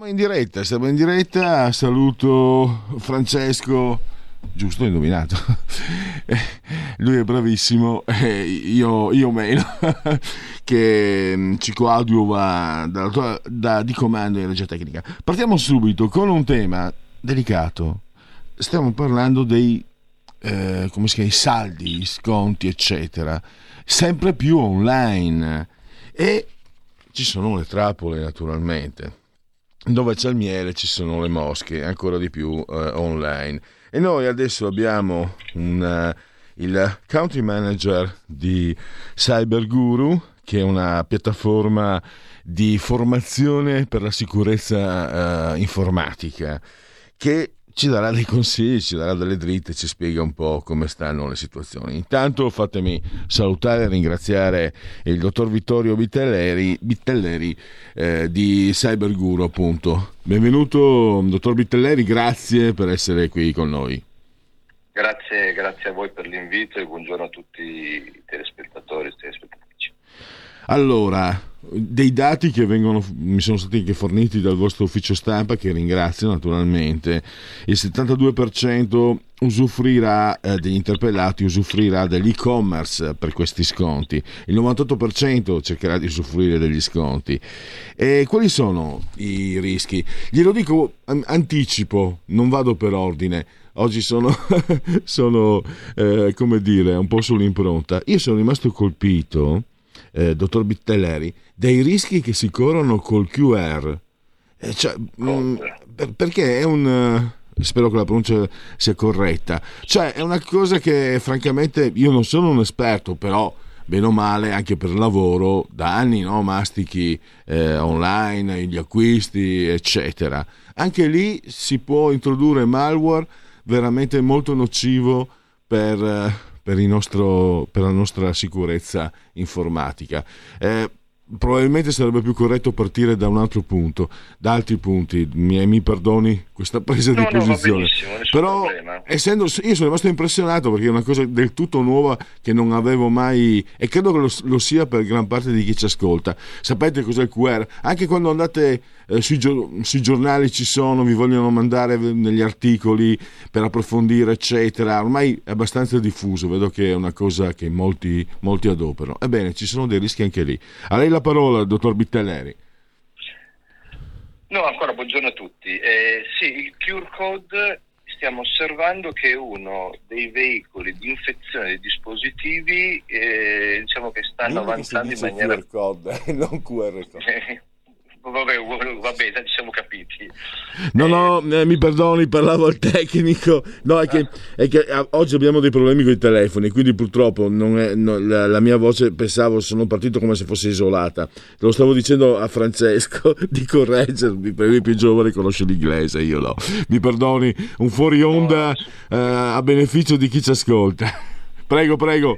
Siamo in diretta, siamo in diretta. Saluto Francesco. Giusto, ho indovinato. Lui è bravissimo, io, io meno, che mm, ci coadiuva da, da, di comando in regia tecnica. Partiamo subito con un tema delicato. Stiamo parlando dei eh, come si chiama, saldi, sconti, eccetera, sempre più online. E ci sono le trappole, naturalmente dove c'è il miele ci sono le mosche, ancora di più eh, online. E noi adesso abbiamo un, uh, il country manager di CyberGuru, che è una piattaforma di formazione per la sicurezza uh, informatica, che ci darà dei consigli, ci darà delle dritte, ci spiega un po' come stanno le situazioni. Intanto fatemi salutare e ringraziare il dottor Vittorio Bittelleri, Bittelleri eh, di Cyberguru appunto. Benvenuto dottor Bittelleri, grazie per essere qui con noi. Grazie, grazie a voi per l'invito e buongiorno a tutti i telespettatori e telespettatrici. Allora, dei dati che vengono, mi sono stati anche forniti dal vostro ufficio stampa, che ringrazio naturalmente, il 72% usufruirà eh, degli interpellati usufruirà dell'e-commerce per questi sconti, il 98% cercherà di usufruire degli sconti. E quali sono i rischi? Glielo dico, anticipo, non vado per ordine. Oggi sono, sono eh, come dire, un po' sull'impronta. Io sono rimasto colpito eh, dottor Bittelleri, dei rischi che si corrono col QR. Eh, cioè, mh, mm, per, perché è un... Spero che la pronuncia sia corretta. Cioè, è una cosa che francamente io non sono un esperto, però bene o male anche per lavoro da anni no? mastichi eh, online gli acquisti eccetera anche lì si può introdurre malware veramente molto nocivo per, eh, per, nostro, per la nostra sicurezza informatica. Eh, probabilmente sarebbe più corretto partire da un altro punto, da altri punti. Mi, mi perdoni questa presa no, di posizione. No, Però, essendo, io sono rimasto impressionato perché è una cosa del tutto nuova che non avevo mai, e credo che lo, lo sia per gran parte di chi ci ascolta. Sapete cos'è il QR? Anche quando andate eh, sui, sui, giornali ci sono, vi vogliono mandare negli articoli per approfondire, eccetera. Ormai è abbastanza diffuso, vedo che è una cosa che molti, molti adoperano. Ebbene, ci sono dei rischi anche lì. A lei la parola, dottor Bittelleri. No, ancora buongiorno a tutti. Eh, sì, il QR code stiamo osservando che è uno dei veicoli di infezione dei dispositivi eh, diciamo che stanno Dimmi avanzando che in maniera... QR code, non QR code. Vabbè, vabbè, ci siamo capiti. No, no, eh, mi perdoni, parlavo al tecnico. No, è che, è che ah, oggi abbiamo dei problemi con i telefoni, quindi purtroppo è, no, la, la, mia voce pensavo, sono partito come se fosse isolata. Lo stavo dicendo a Francesco di correggermi, per i più giovani conosce l'inglese, io no. Mi perdoni, un fuori onda eh, a beneficio di chi ci ascolta. Prego, prego,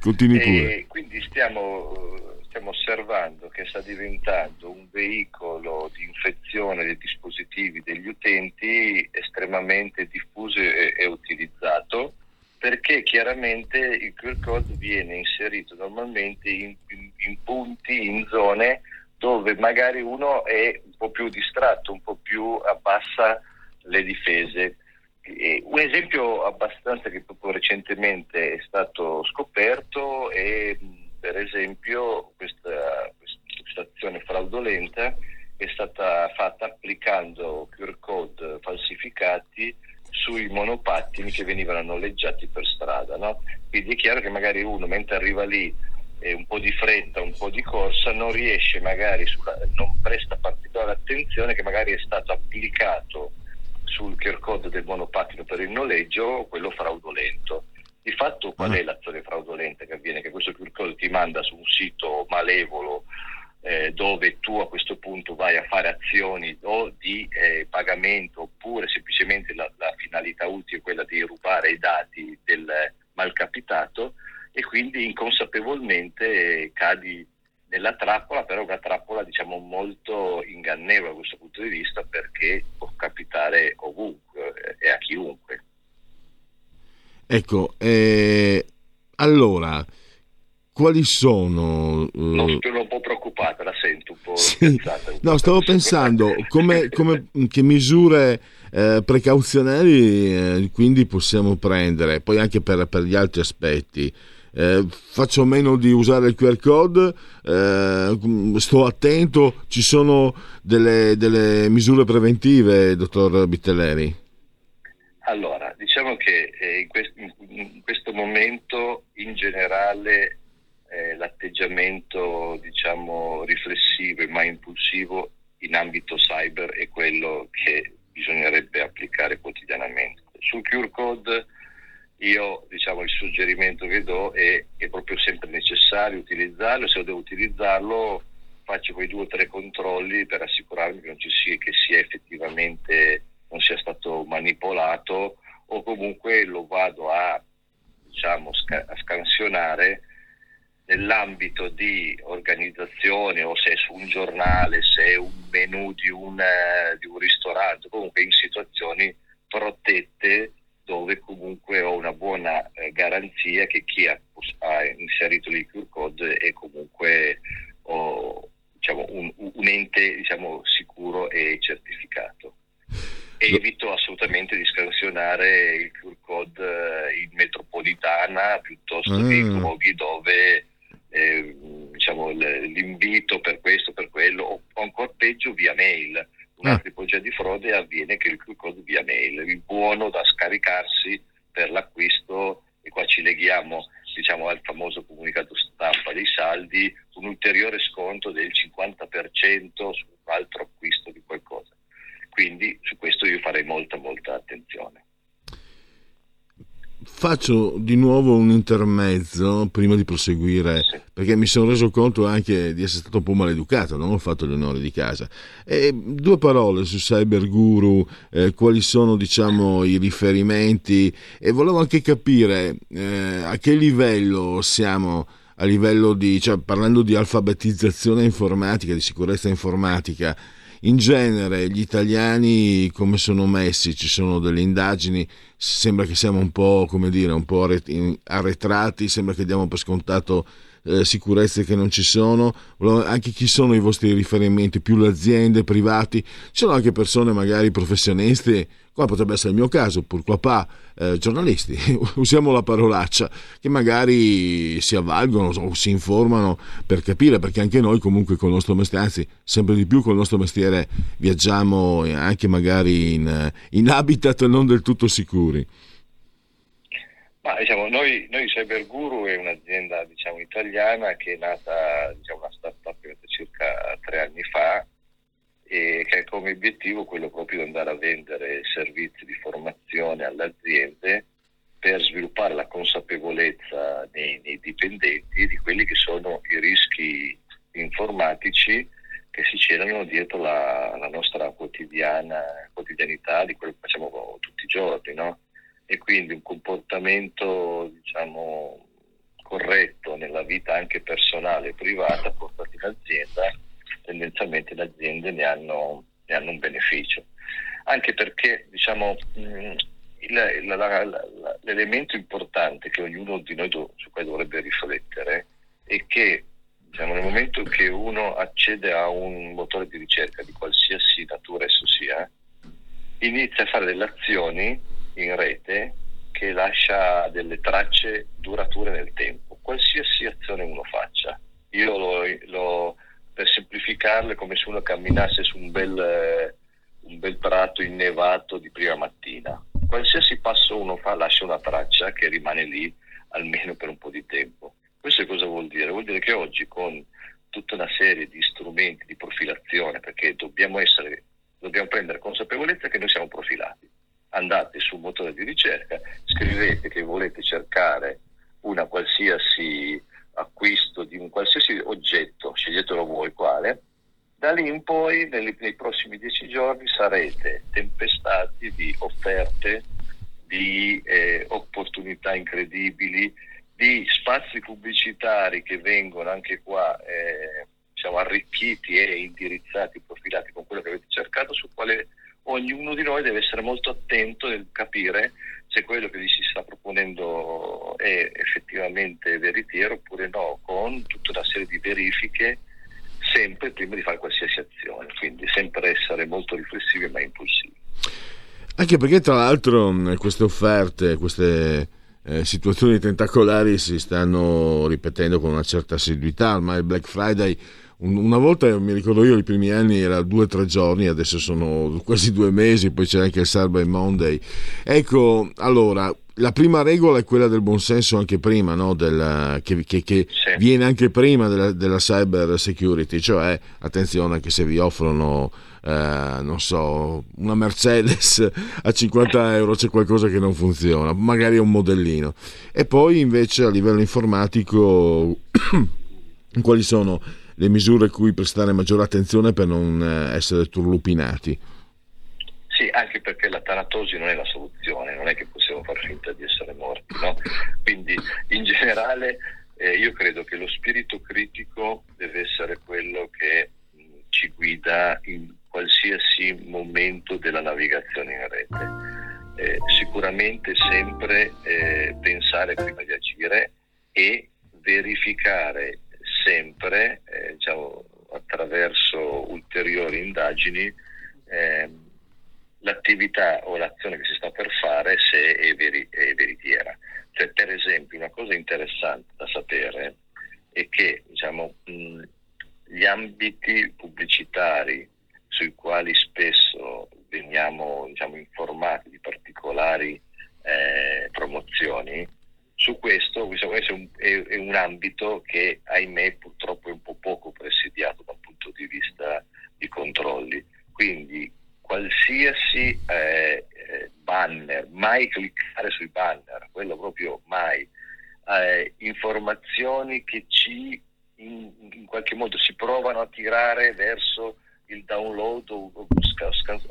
continui pure. quindi stiamo stiamo osservando che sta diventando un veicolo di infezione dei dispositivi degli utenti estremamente diffuso e, e utilizzato perché chiaramente il QR code viene inserito normalmente in, in, in, punti, in zone dove magari uno è un po' più distratto, un po' più abbassa le difese. E un esempio abbastanza che proprio recentemente è stato scoperto è per esempio questa, questa azione fraudolenta è stata fatta applicando QR code falsificati sui monopattini che venivano noleggiati per strada. No? Quindi è chiaro che magari uno mentre arriva lì e un po' di fretta, un po' di corsa, non riesce magari, non presta particolare attenzione che magari è stato applicato sul QR code del monopattino per il noleggio quello fraudolento. Di fatto qual è ah. l'azione fraudolenta che avviene? Che questo QR ti manda su un sito malevolo eh, dove tu a questo punto vai a fare azioni o di eh, pagamento oppure semplicemente la, la finalità utile è quella di rubare i dati del malcapitato e quindi inconsapevolmente cadi nella trappola, però una trappola diciamo molto ingannevole da questo punto di vista perché può capitare ovunque e a chiunque. Ecco, eh, allora, quali sono... Uh... Non sono un po' preoccupata, la sento un po'... Sì. no, stavo pensando come, come, che misure eh, precauzionali eh, quindi possiamo prendere, poi anche per, per gli altri aspetti eh, faccio meno di usare il QR code, eh, sto attento, ci sono delle, delle, misure preventive, dottor Bittelleri? Allora, diciamo che eh, in, questo, in, questo, momento in generale eh, l'atteggiamento diciamo, riflessivo mai impulsivo in ambito cyber è quello che bisognerebbe applicare quotidianamente. Sul QR code io diciamo, il suggerimento che do è è proprio sempre necessario utilizzarlo, se devo utilizzarlo faccio quei due o tre controlli per assicurarmi che, sia, che sia effettivamente non sia stato manipolato o comunque lo vado a, diciamo, sca- a scansionare nell'ambito di organizzazione o se è su un giornale, se è un menù di un, di un ristorante, comunque in situazioni protette dove comunque ho una buona eh, garanzia che chi ha, ha, inserito QR code è comunque oh, diciamo, un, un, ente diciamo, sicuro e certificato. Evito assolutamente di scansionare il QR code eh, in metropolitana piuttosto mm. che in luoghi dove eh, diciamo, l'invito per questo, per quello, o ancora peggio via mail Un'altra ah. tipologia di frode avviene che il QR code via mail, il buono da scaricarsi per l'acquisto, e qua ci leghiamo diciamo, al famoso comunicato stampa dei saldi, un ulteriore sconto del 50% su un altro. Quindi su questo io farei molta molta attenzione. Faccio di nuovo un intermezzo prima di proseguire, sì. perché mi sono reso conto anche di essere stato un po' maleducato, non ho fatto gli onori di casa. E due parole su Cyber Guru, eh, quali sono diciamo, i riferimenti e volevo anche capire eh, a che livello siamo a livello di, cioè, parlando di alfabetizzazione informatica, di sicurezza informatica, in genere gli italiani come sono messi? Ci sono delle indagini, sembra che siamo un po', come dire, un po' arretrati, sembra che diamo per scontato eh, sicurezze che non ci sono, anche chi sono i vostri riferimenti, più le aziende, privati, ci sono anche persone magari professionisti, come potrebbe essere il mio caso, pur qua eh, giornalisti, usiamo la parolaccia, che magari si avvalgono o si informano per capire, perché anche noi comunque con il nostro mestiere, anzi sempre di più con il nostro mestiere viaggiamo anche magari in, in habitat non del tutto sicuri. Ma, diciamo, noi, noi Cyberguru è un'azienda diciamo, italiana che è nata, diciamo, una startup circa tre anni fa e che ha come obiettivo quello proprio di andare a vendere servizi di formazione alle aziende per sviluppare la consapevolezza nei, nei dipendenti di quelli che sono i rischi informatici che si celano dietro la, la nostra quotidianità di quello che facciamo tutti i giorni. No? E quindi un comportamento diciamo, corretto nella vita anche personale e privata portato in azienda, tendenzialmente le aziende ne hanno, ne hanno un beneficio. Anche perché diciamo, mh, il, la, la, la, l'elemento importante che ognuno di noi do, su cui dovrebbe riflettere è che diciamo, nel momento che uno accede a un motore di ricerca di qualsiasi natura esso sia, inizia a fare delle azioni in rete che lascia delle tracce durature nel tempo, qualsiasi azione uno faccia. Io lo, lo, per semplificarle come se uno camminasse su un bel, un bel prato innevato di prima mattina. Qualsiasi passo uno fa lascia una traccia che rimane lì almeno per un po' di tempo. Questo cosa vuol dire? Vuol dire che oggi con tutta una serie di strumenti di profilazione, perché dobbiamo, essere, dobbiamo prendere consapevolezza che noi siamo profilati. Andate sul motore di ricerca, scrivete che volete cercare una qualsiasi acquisto di un qualsiasi oggetto, sceglietelo voi quale, da lì in poi nei, nei prossimi dieci giorni sarete tempestati di offerte, di eh, opportunità incredibili, di spazi pubblicitari che vengono anche qua eh, diciamo, arricchiti e indirizzati, profilati con quello che avete cercato, su quale ognuno di noi deve essere molto attento nel capire se quello che gli si sta proponendo è effettivamente veritiero oppure no, con tutta una serie di verifiche sempre prima di fare qualsiasi azione, quindi sempre essere molto riflessivi ma impulsivi. Anche perché tra l'altro queste offerte, queste eh, situazioni tentacolari si stanno ripetendo con una certa assiduità. Ormai il Black Friday, una volta mi ricordo io, i primi anni era due o tre giorni, adesso sono quasi due mesi, poi c'è anche il Cyber Monday. Ecco, allora, la prima regola è quella del buonsenso anche prima, no? del, che, che, che sì. viene anche prima della, della, cyber security, cioè attenzione anche se vi offrono, eh, non so, una Mercedes a 50 euro c'è qualcosa che non funziona, magari è un modellino. E poi invece a livello informatico quali sono le misure a cui prestare maggiore attenzione per non eh, essere turlupinati? Sì, anche perché la tanatosi non è la soluzione, non è che possiamo far finta di essere morti, no? Quindi in generale eh, io credo che lo spirito critico deve essere quello che mh, ci guida in qualsiasi momento della navigazione in rete. Eh, sicuramente sempre eh, pensare prima di agire e verificare sempre eh, diciamo, attraverso ulteriori indagini ehm, l'attività o l'azione che si sta per fare se è, veri, è veritiera. Cioè, per esempio, una cosa interessante da sapere è che diciamo, mh, gli ambiti pubblicitari sui quali spesso veniamo diciamo, informati di particolari eh, promozioni, su questo, questo è, un, è, è un ambito che ahimè purtroppo è un po' poco presidiato dal punto di vista di controlli. Quindi qualsiasi eh, eh, banner, mai cliccare sui banner, quello proprio mai, eh, informazioni che ci in, in, qualche modo si provano a tirare verso il download o, o,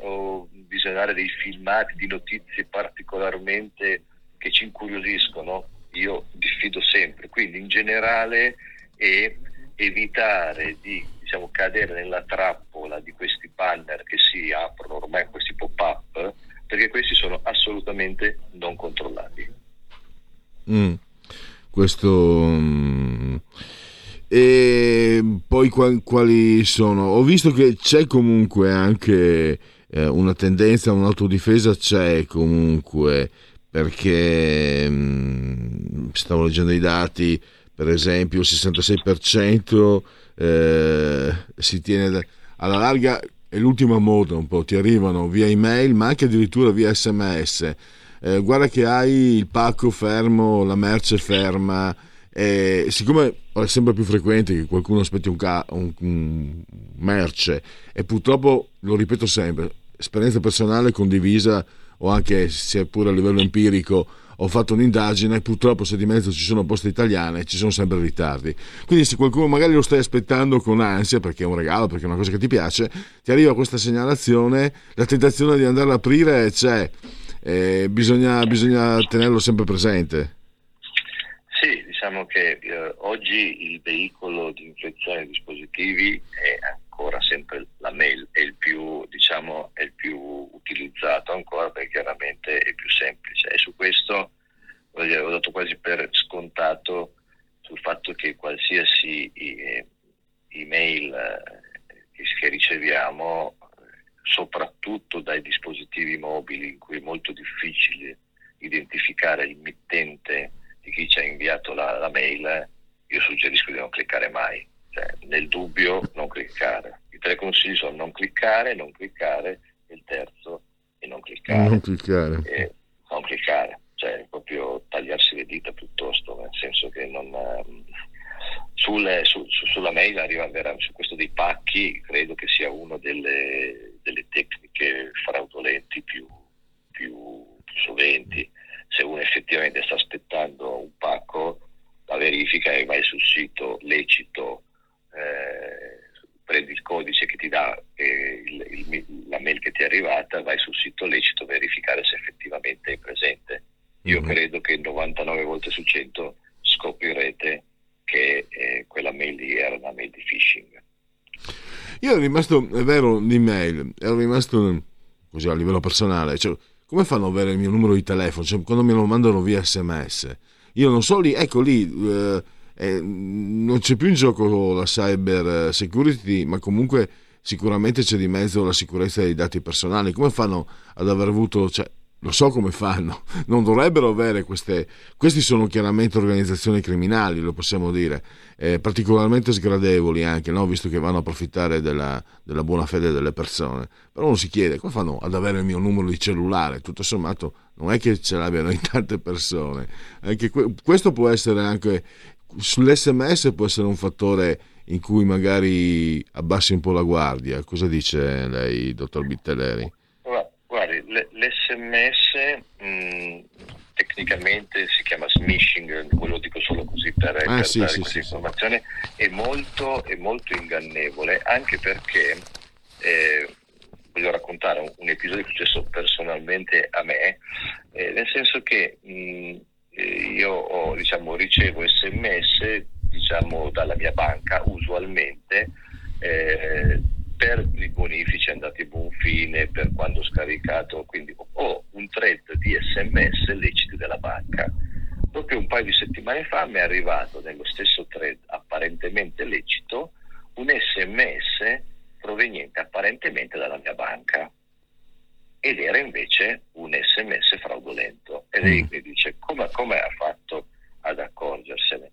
o visionare dei filmati di notizie particolarmente che ci incuriosiscono, io diffido sempre. Quindi in generale è evitare di diciamo, cadere nella trappola di questi banner che si aprono ormai questi pop-up, perché questi sono assolutamente non controllati. Mm. Questo... Mm. E poi quali sono? Ho visto che c'è comunque anche eh, una tendenza, un'autodifesa c'è comunque, perché mh, stavo leggendo i dati, per esempio il 66% eh, si tiene alla larga è l'ultima moda un po', ti arrivano via email ma anche addirittura via sms. Eh, guarda che hai il pacco fermo, la merce ferma. E siccome è sempre più frequente che qualcuno aspetti un, ca- un, un merce e purtroppo lo ripeto sempre, esperienza personale condivisa o anche sia pure a livello empirico ho fatto un'indagine, purtroppo se di mezzo ci sono poste italiane ci sono sempre ritardi. Quindi se qualcuno magari lo stai aspettando con ansia perché è un regalo, perché è una cosa che ti piace, ti arriva questa segnalazione, la tentazione di andare ad aprire c'è, eh, bisogna, bisogna tenerlo sempre presente. Sì, diciamo che eh, oggi il veicolo di infezione dei dispositivi è ancora sempre la mail, è il più, diciamo, è il più utilizzato ancora perché chiaramente è più semplice e su questo dire, ho dato quasi per scontato sul fatto che qualsiasi email eh, che riceviamo, soprattutto dai dispositivi mobili in cui è molto difficile identificare il mittente di chi ci ha inviato la, la mail, io suggerisco di non cliccare mai cioè, nel dubbio non cliccare. I tre consigli sono non cliccare, non cliccare, e il terzo è non cliccare. Non cliccare. E non cliccare, cioè proprio tagliarsi le dita piuttosto, nel senso che non, ehm, sul, su, su, sulla mail arriva su questo dei pacchi, credo che sia una delle, delle tecniche fraudolenti più, più, più soventi. Se uno effettivamente sta aspettando un pacco, la verifica e vai sul sito lecito, prendi il codice che ti dà eh, il, il, la mail che ti è arrivata, vai sul sito lecito a verificare se effettivamente è presente. Io mm-hmm. credo che 99 volte su 100 scoprirete che eh, quella mail lì era una mail di phishing. Io ero rimasto, è vero, l'email, ero rimasto così a livello personale, cioè, come fanno ad avere il mio numero di telefono? Cioè, quando me lo mandano via sms, io non so lì, ecco lì, eh, eh, non c'è più in gioco la cyber security, ma comunque sicuramente c'è di mezzo la sicurezza dei dati personali. Come fanno ad aver avuto, cioè, lo so come fanno, non dovrebbero avere queste, questi sono chiaramente organizzazioni criminali, lo possiamo dire, eh, particolarmente sgradevoli anche, no? visto che vanno a approfittare della, della, buona fede delle persone. Però uno si chiede come fanno ad avere il mio numero di cellulare, tutto sommato non è che ce l'abbiano in tante persone, que- questo può essere anche, sull'SMS può essere un fattore in cui magari abbassi un po' la guardia. Cosa dice lei, dottor Bittelleri? Guardi, l'SMS mh, tecnicamente si chiama smishing, quello lo dico solo così per, ah, per sì, dare sì, questa sì, informazione, è molto, è, molto, ingannevole anche perché eh, voglio raccontare un, un, episodio che è successo personalmente a me, eh, nel senso che mh, eh, io diciamo, ricevo sms diciamo, dalla mia banca usualmente eh, per i bonifici andati a buon fine, per quando ho scaricato, quindi ho un thread di sms leciti della banca. Proprio un paio di settimane fa mi è arrivato nello stesso thread apparentemente lecito un sms proveniente apparentemente dalla mia banca ed era invece un sms fraudolento. E lei mm. mi dice come, come ha fatto ad accorgersene?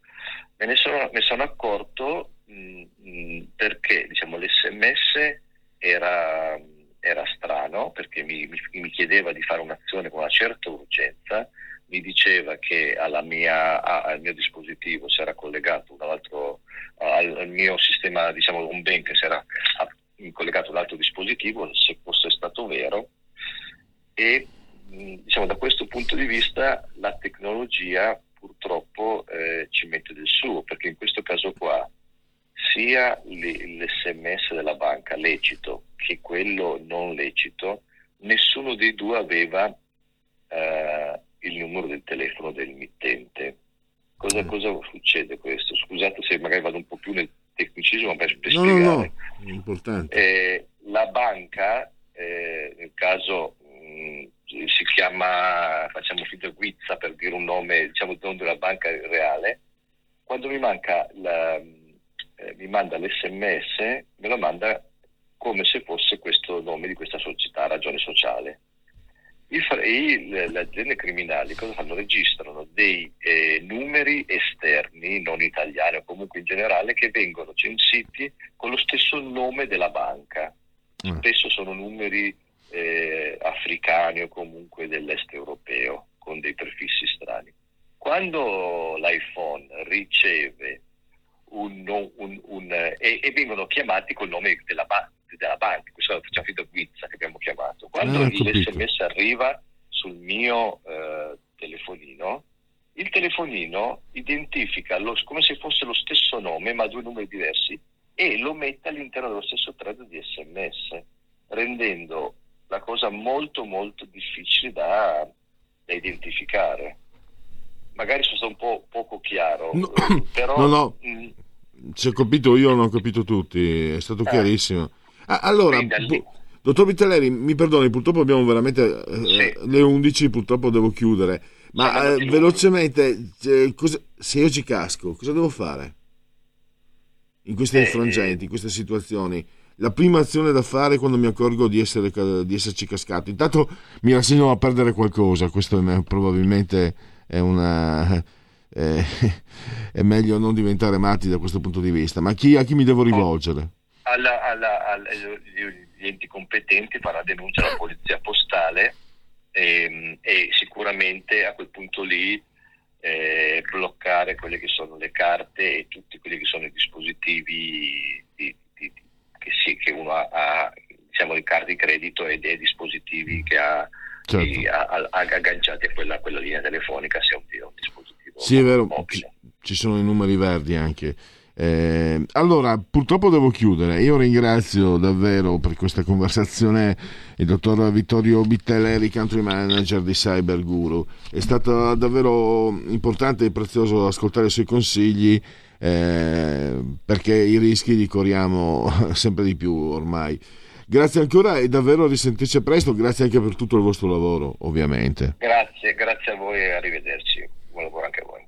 Me ne sono, me sono accorto mh, mh, perché diciamo, l'SMS era, era strano, perché mi, mi, mi, chiedeva di fare un'azione con una certa urgenza, mi diceva che mia, al mio dispositivo si era collegato un altro, al, al mio sistema, diciamo, un bank si era collegato un altro dispositivo, se fosse stato vero, e diciamo, da questo punto di vista la tecnologia purtroppo eh, ci mette del suo, perché in questo caso qua sia l'SMS della banca lecito che quello non lecito, nessuno dei due aveva eh, il numero del telefono del mittente. Cosa, mm. cosa, succede questo? Scusate se magari vado un po' più nel tecnicismo per, per no, spiegare. No, no, importante. Eh, la banca, eh, nel caso mh, chiama, facciamo finta Guizza per dire un nome, diciamo non della banca reale, quando mi manca la, eh, mi manda l'SMS, me lo manda come se fosse questo nome di questa società, ragione sociale. I, i, le aziende criminali cosa fanno? Registrano dei eh, numeri esterni, non italiani o comunque in generale, che vengono censiti con lo stesso nome della banca. Mm. Spesso sono numeri eh, africani o comunque dell'est europeo, con dei prefissi strani. Quando l'iPhone riceve un, un, un, e, e, vengono chiamati col nome della, ba- della banca, questo facciamo finta Guizza che abbiamo chiamato. Quando ah, l'SMS arriva sul mio eh, telefonino, il telefonino identifica lo, come se fosse lo stesso nome ma due numeri diversi e lo mette all'interno dello stesso thread di sms, rendendo la cosa molto molto difficile da, da identificare. Magari sono stato un po' poco chiaro, no, però... No, no. Mh, mm, ci ho capito io, non ho capito tutti, è stato eh. chiarissimo. Ah, allora, dottor Vitelleri, mi perdoni, purtroppo abbiamo veramente eh, sì. le 11, purtroppo devo chiudere, ma eh, velocemente, eh, cosa, se io ci casco, cosa devo fare? In queste eh, frangenti, in queste situazioni? La prima azione da fare quando mi accorgo di, essere, di esserci cascato. Intanto mi rassegno a perdere qualcosa, questo è, probabilmente è una eh, è meglio non diventare matti da questo punto di vista. Ma chi, a chi mi devo rivolgere? Alla, alla, agli enti competenti farà denuncia alla polizia postale e, ehm, e sicuramente a quel punto lì eh, bloccare quelle che sono le carte e tutti quelli che sono i dispositivi di, di, che, sì, che, uno ha, ha diciamo, le carte di credito e dei dispositivi che ha, certo. di, ha, ha agganciati a quella, quella, linea telefonica se è un, un dispositivo sì, è vero, ci, ci sono i numeri verdi anche. Eh, allora, purtroppo devo chiudere. Io ringrazio davvero per questa conversazione il dottor Vittorio Bittelleri, country manager di Cyber Guru. È stato davvero importante e prezioso ascoltare i suoi consigli eh, perché i rischi li corriamo sempre di più ormai. Grazie ancora e davvero a risentirci presto, grazie anche per tutto il vostro lavoro, ovviamente. Grazie, grazie a voi e arrivederci. Buon lavoro anche a voi.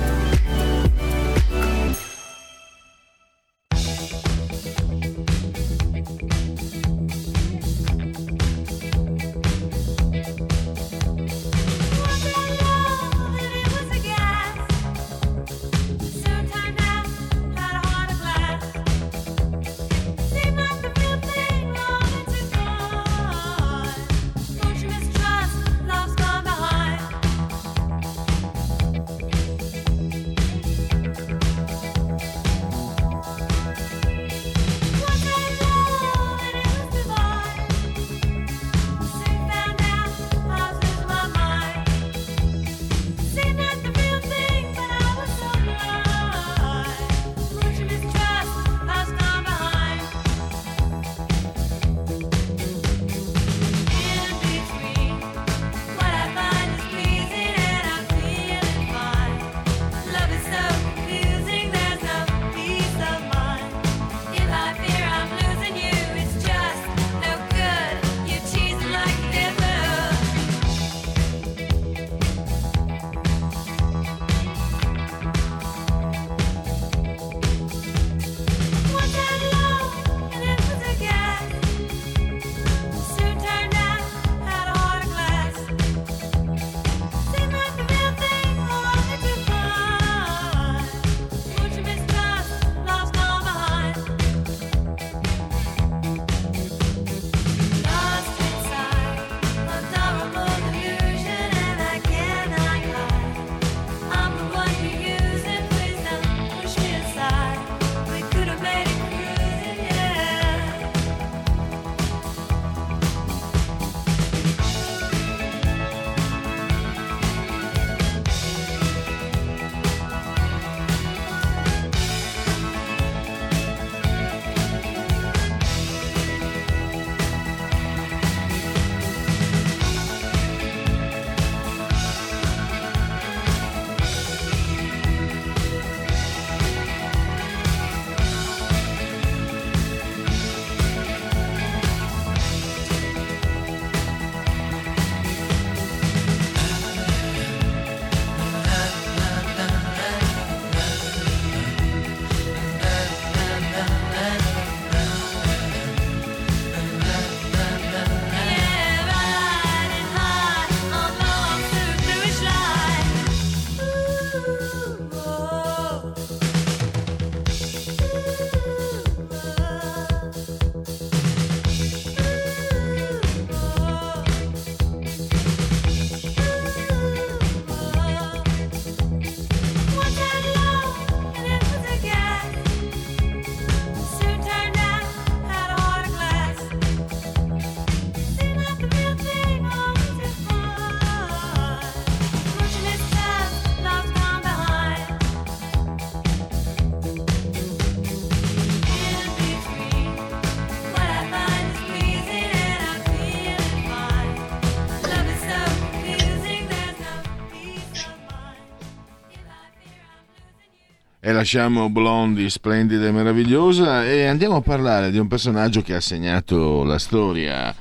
Lasciamo Blondie splendida e meravigliosa e andiamo a parlare di un personaggio che ha segnato la storia.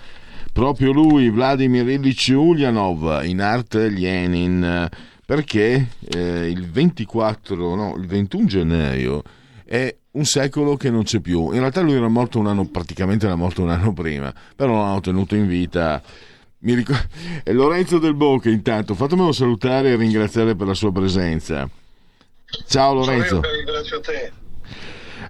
Proprio lui, Vladimir Ilyich Ulyanov, in arte Lenin, perché eh, il 24, no, il 21 gennaio è un secolo che non c'è più. In realtà lui era morto un anno, praticamente era morto un anno prima, però l'hanno tenuto in vita Ricordo... Lorenzo Del Bocca intanto fatemelo salutare e ringraziare per la sua presenza ciao Lorenzo ringrazio te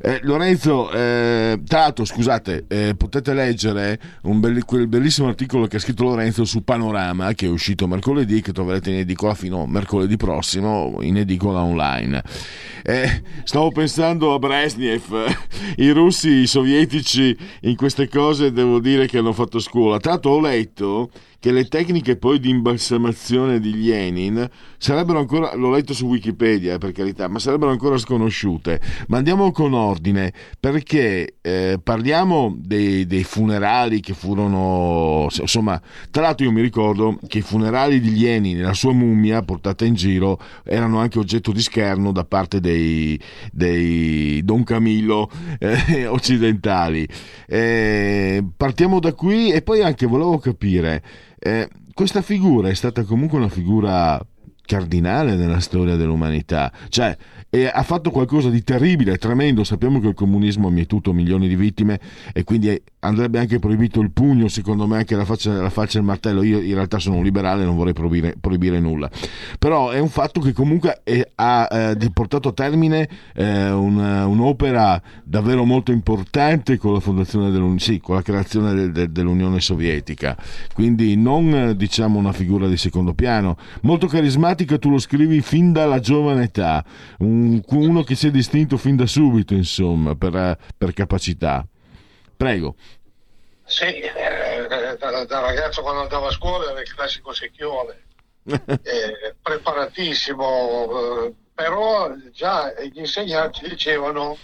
eh, Lorenzo, eh, Tato, scusate, eh, potete leggere belli, quel bellissimo articolo che ha scritto Lorenzo su Panorama, che è uscito mercoledì, che troverete in edicola fino a mercoledì prossimo, in edicola online. Eh, stavo pensando a Brezhnev, i russi, i sovietici in queste cose devo dire che hanno fatto scuola. Tanto ho letto che le tecniche poi di imbalsamazione di Lenin sarebbero ancora, l'ho letto su Wikipedia per carità, ma sarebbero ancora sconosciute. Ma andiamo con ordine perché eh, parliamo dei, dei, funerali che furono, insomma, tra l'altro io mi ricordo che i funerali di Lenin e la sua mummia portata in giro erano anche oggetto di scherno da parte dei, dei Don Camillo eh, occidentali. Eh, partiamo da qui e poi anche volevo capire eh, questa figura è stata comunque una figura cardinale nella storia dell'umanità, cioè e ha fatto qualcosa di terribile, tremendo. Sappiamo che il comunismo ha mietuto milioni di vittime e quindi andrebbe anche proibito il pugno, secondo me anche la faccia, la faccia e il martello. Io in realtà sono un liberale e non vorrei proibire, proibire, nulla. Però è un fatto che comunque è, ha eh, portato a termine eh, una, un'opera davvero molto importante con la fondazione dell'Unione, sì, con la creazione del, del, dell'Unione Sovietica. Quindi non diciamo una figura di secondo piano. Molto carismatica, tu lo scrivi fin dalla giovane età. Un uno che si è distinto fin da subito, insomma, per, per capacità. Prego. Sì, eh, da, da, ragazzo quando andavo a scuola era il classico secchione, eh, preparatissimo, eh, però già gli insegnanti dicevano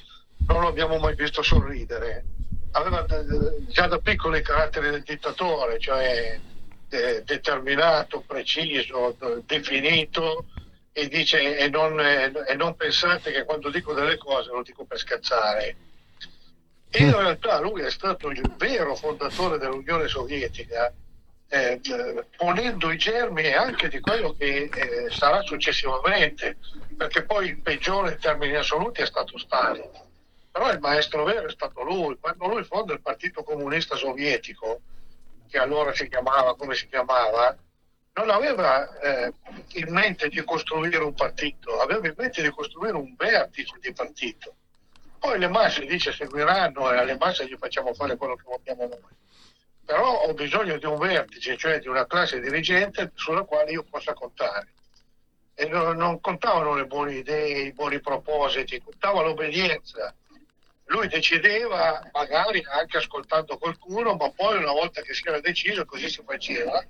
non lo abbiamo mai visto sorridere. Aveva già da piccolo il carattere del dittatore, cioè eh, determinato, preciso, definito, e dice e non, e non, pensate che quando dico delle cose lo dico per scherzare. E in realtà lui è stato il vero fondatore dell'Unione Sovietica, eh, ponendo i germi anche di quello che eh, sarà successivamente, perché poi il peggiore in termini assoluti è stato Stalin. Però il maestro vero è stato lui. Quando lui fonda il Partito Comunista Sovietico, che allora si chiamava come si chiamava, non aveva eh, in mente di costruire un partito, aveva in mente di costruire un vertice di partito. Poi le masse dice seguiranno e alle masse gli facciamo fare quello che vogliamo noi. Però ho bisogno di un vertice, cioè di una classe dirigente sulla quale io possa contare. E non, non contavano le buone idee, i buoni propositi, contava l'obbedienza. Lui decideva, magari anche ascoltando qualcuno, ma poi una volta che si era deciso, così si faceva,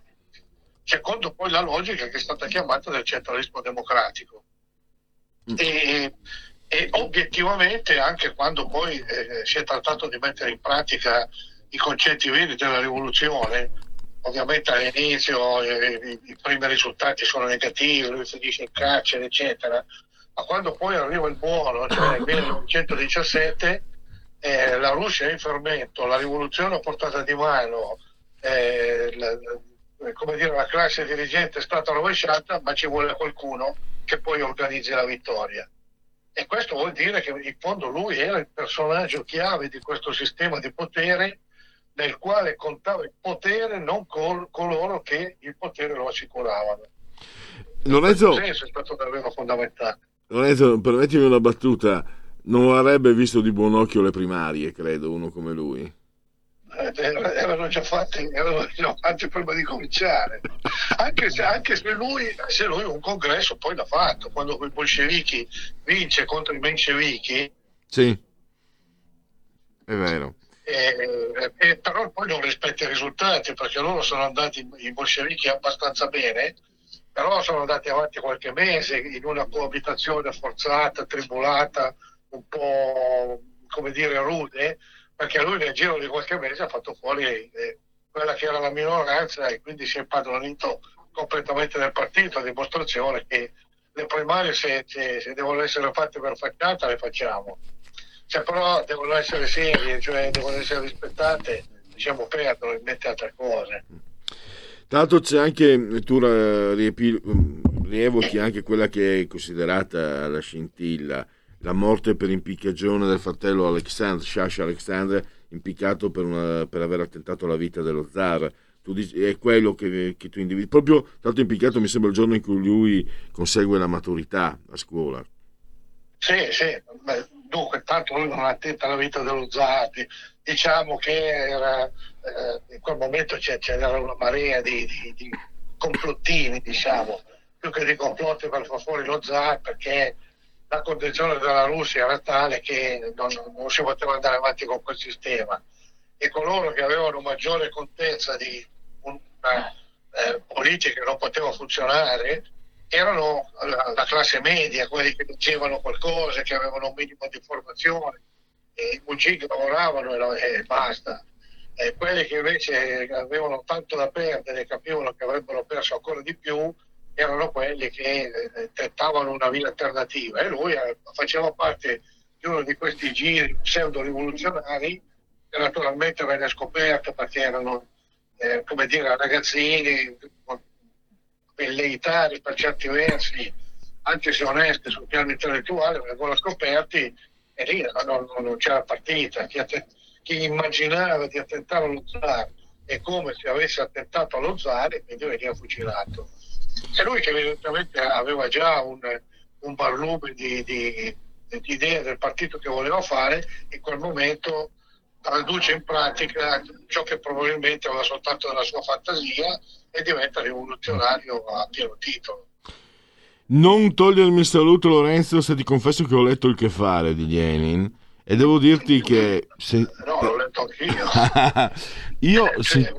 secondo poi la logica che è stata chiamata del centralismo democratico. Mm. E, e, obiettivamente anche quando poi eh, si è trattato di mettere in pratica i concetti veri della rivoluzione, ovviamente all'inizio eh, i, primi risultati sono negativi, lui finisce in carcere, eccetera, ma quando poi arriva il buono, cioè nel 1917, eh, la Russia è in fermento, la rivoluzione a portata di mano, eh, la, come dire, la classe dirigente è stata rovesciata, ma ci vuole qualcuno che poi organizzi la vittoria. E questo vuol dire che in fondo lui era il personaggio chiave di questo sistema di potere nel quale contava il potere non col- coloro che il potere lo assicuravano. Lorenzo, senso è stato davvero fondamentale. Lorenzo, permettimi una battuta, non avrebbe visto di buon occhio le primarie, credo, uno come lui. Eh, erano già fatti, erano già prima di cominciare. Anche se, anche se, lui, se lui un congresso poi l'ha fatto, quando i bolscevichi vince contro i mencevichi. Sì, è vero. E, e, però poi non rispetta i risultati perché loro sono andati i bolscevichi abbastanza bene però sono andati avanti qualche mese in una coabitazione forzata, tribulata, un po' come dire rude perché lui nel giro di qualche mese ha fatto fuori eh, quella che era la minoranza e quindi si è impadronito completamente del partito, a dimostrazione che le primarie se, se, se devono essere fatte per facciata le facciamo, se però devono essere serie, cioè devono essere rispettate, diciamo perdono in mente altre cose. L'altro c'è anche, tu rievochi anche quella che è considerata la scintilla, la morte per impiccagione del fratello Alexandre, Shasha Alexandre, impiccato per, una, per, aver attentato alla vita dello zar. tu dici, è quello che, che tu individui. Proprio tanto impiccato mi sembra il giorno in cui lui consegue la maturità a scuola. Sì, sì, Beh, dunque tanto lui non ha attento alla vita dello Zati, diciamo che era, eh, in quel momento c'era una marea di, di, di complottini, diciamo, più che di complotti per far fuori lo zar perché la condizione della Russia era tale che non, non, si poteva andare avanti con quel sistema e coloro che avevano maggiore contezza di una eh, politica che non poteva funzionare erano la, la, classe media, quelli che dicevano qualcosa, che avevano un minimo di formazione, i cugini lavoravano e, e basta. E quelli che invece avevano tanto da perdere e capivano che avrebbero perso ancora di più erano quelli che eh, tentavano una via alternativa e lui eh, faceva parte di uno di questi giri pseudo rivoluzionari che naturalmente venne scoperto perché erano eh, come dire ragazzini velleitari per certi versi anche se onesti sul piano intellettuale vengono scoperti e lì non, non c'era partita. Chi, att- chi, immaginava di attentare allo zar è come se avesse attentato allo zar e quindi veniva fucilato e lui che evidentemente aveva già un, un barlume di, di, di idee del partito che voleva fare in quel momento traduce in pratica ciò che probabilmente aveva soltanto nella sua fantasia e diventa rivoluzionario a pieno titolo. Non togliermi il saluto Lorenzo se ti confesso che ho letto il che fare di Lenin e devo dirti che... Se... No, l'ho letto anch'io. io... Eh, se... cioè,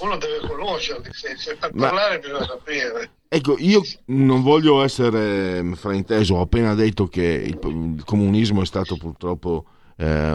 uno deve conoscerli, se, se per Ma... parlare bisogna sapere. Ecco, io non voglio essere frainteso, ho appena detto che il, il comunismo è stato purtroppo eh,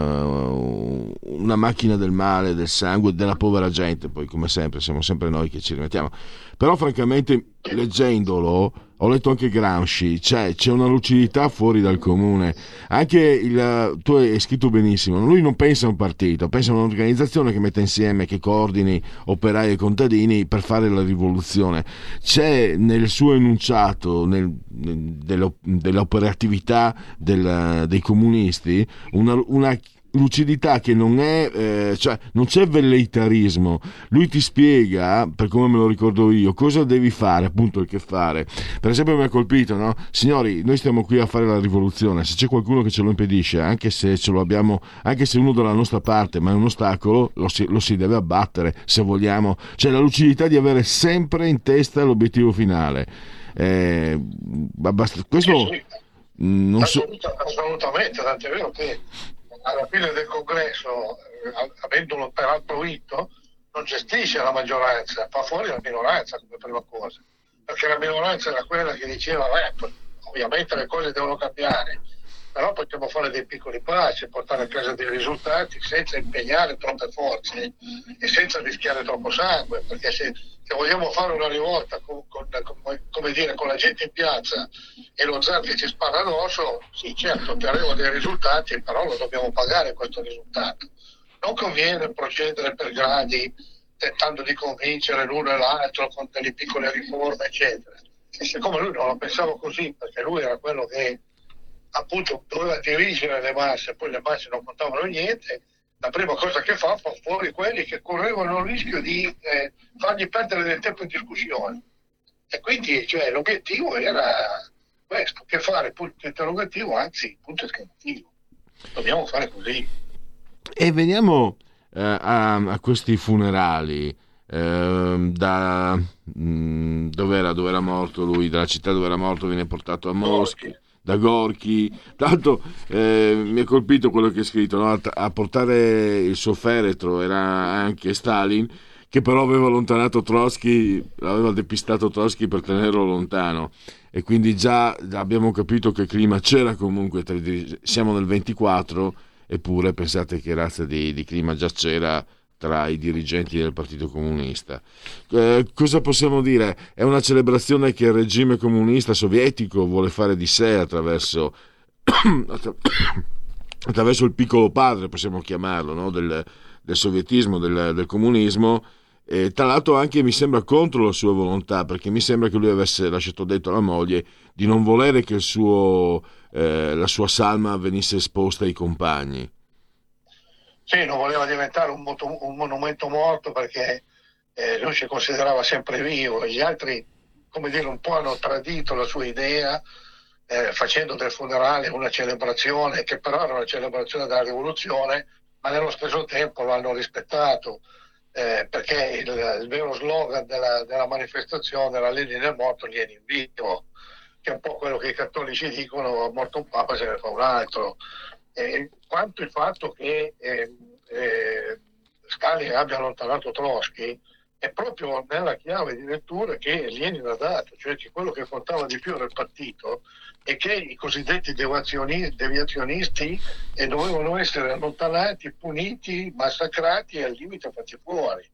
una macchina del male, del sangue, della povera gente, poi come sempre siamo sempre noi che ci rimettiamo. Però francamente leggendolo ho letto anche Gramsci, c'è, c'è, una lucidità fuori dal comune. Anche il, tu hai scritto benissimo, lui non pensa a un partito, pensa a un'organizzazione che mette insieme, che coordini operai e contadini per fare la rivoluzione. C'è nel suo enunciato nel, dell'operatività del, dei comunisti una, una lucidità che non è, eh, cioè non c'è velleitarismo. Lui ti spiega, per come me lo ricordo io, cosa devi fare, appunto il che fare. Per esempio mi ha colpito, no? Signori, noi stiamo qui a fare la rivoluzione, se c'è qualcuno che ce lo impedisce, anche se ce lo abbiamo, anche se uno dalla nostra parte, ma è un ostacolo, lo si, lo si deve abbattere, se vogliamo. C'è la lucidità di avere sempre in testa l'obiettivo finale. Eh, questo non so... Assolutamente, tant'è vero che alla fine del congresso, eh, avendolo peraltro vinto, non gestisce la maggioranza, fa fuori la minoranza come prima cosa, perché la minoranza era quella che diceva, eh, ovviamente le cose devono cambiare, però possiamo fare dei piccoli passi, portare a casa dei risultati senza impegnare troppe forze e senza rischiare troppo sangue, perché se, se vogliamo fare una rivolta con, con, con, dire, con, la gente in piazza e lo zar che ci spara addosso, sì certo otterremo dei risultati, però lo dobbiamo pagare questo risultato. Non conviene procedere per gradi tentando di convincere l'uno e l'altro con delle piccole riforme, eccetera. E siccome lui non lo pensava così, perché lui era quello che appunto doveva dirigere le masse, poi le masse non contavano niente, la prima cosa che fa fa fuori quelli che correvano il rischio di eh, fargli perdere del tempo in discussione. E quindi cioè, l'obiettivo era questo, che fare punto interrogativo, anzi punto esclamativo. Dobbiamo fare così. E veniamo eh, a, a, questi funerali. Eh, da mh, mm, dove, era, dove era morto lui, dalla città dove era morto, viene portato a Mosca da Gorky. Tanto eh, mi ha colpito quello che ha scritto, no? a portare il suo feretro era anche Stalin, che però aveva allontanato Trotsky, aveva depistato Trotsky per tenerlo lontano. E quindi già abbiamo capito che clima c'era comunque, siamo nel 24, eppure pensate che razza di, di clima già c'era tra i dirigenti del Partito Comunista. Eh, cosa possiamo dire? È una celebrazione che il regime comunista sovietico vuole fare di sé attraverso, attraverso il piccolo padre, possiamo chiamarlo, no? del, del, sovietismo, del, del comunismo. E tra l'altro anche mi sembra contro la sua volontà, perché mi sembra che lui avesse lasciato detto alla moglie di non volere che suo, eh, la sua salma venisse esposta ai compagni. Sì, non voleva diventare un, moto, un monumento morto perché eh, lui si considerava sempre vivo, gli altri, come dire, un po' hanno tradito la sua idea eh, facendo del funerale una celebrazione che però era una celebrazione della rivoluzione, ma nello stesso tempo l'hanno rispettato. Eh, perché il, il, vero slogan della, della manifestazione era Lenin è morto, Lenin vivo, che è un po' quello che i cattolici dicono, morto un papa se ne fa un altro. Eh, quanto il fatto che eh, eh, Stalin abbia allontanato Trotsky è proprio nella chiave di lettura che Lenin ha dato, cioè che quello che contava di più nel partito è che i cosiddetti deviazionisti eh, dovevano essere allontanati, puniti, massacrati e al limite fatti fuori.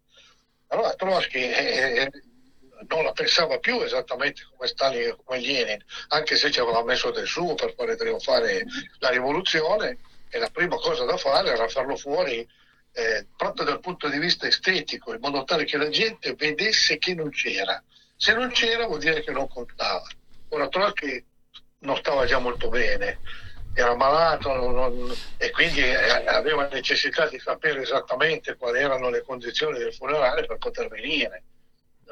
Allora Trotsky eh, eh non la pensava più esattamente come Stalin e come Lenin, anche se ci aveva messo del suo per fare trionfare la rivoluzione e la prima cosa da fare era farlo fuori eh, proprio dal punto di vista estetico, in modo tale che la gente vedesse che non c'era. Se non c'era vuol dire che non contava. Ora Trotsky non stava già molto bene, era malato non, e quindi eh, aveva necessità di sapere esattamente quali erano le condizioni del funerale per poter venire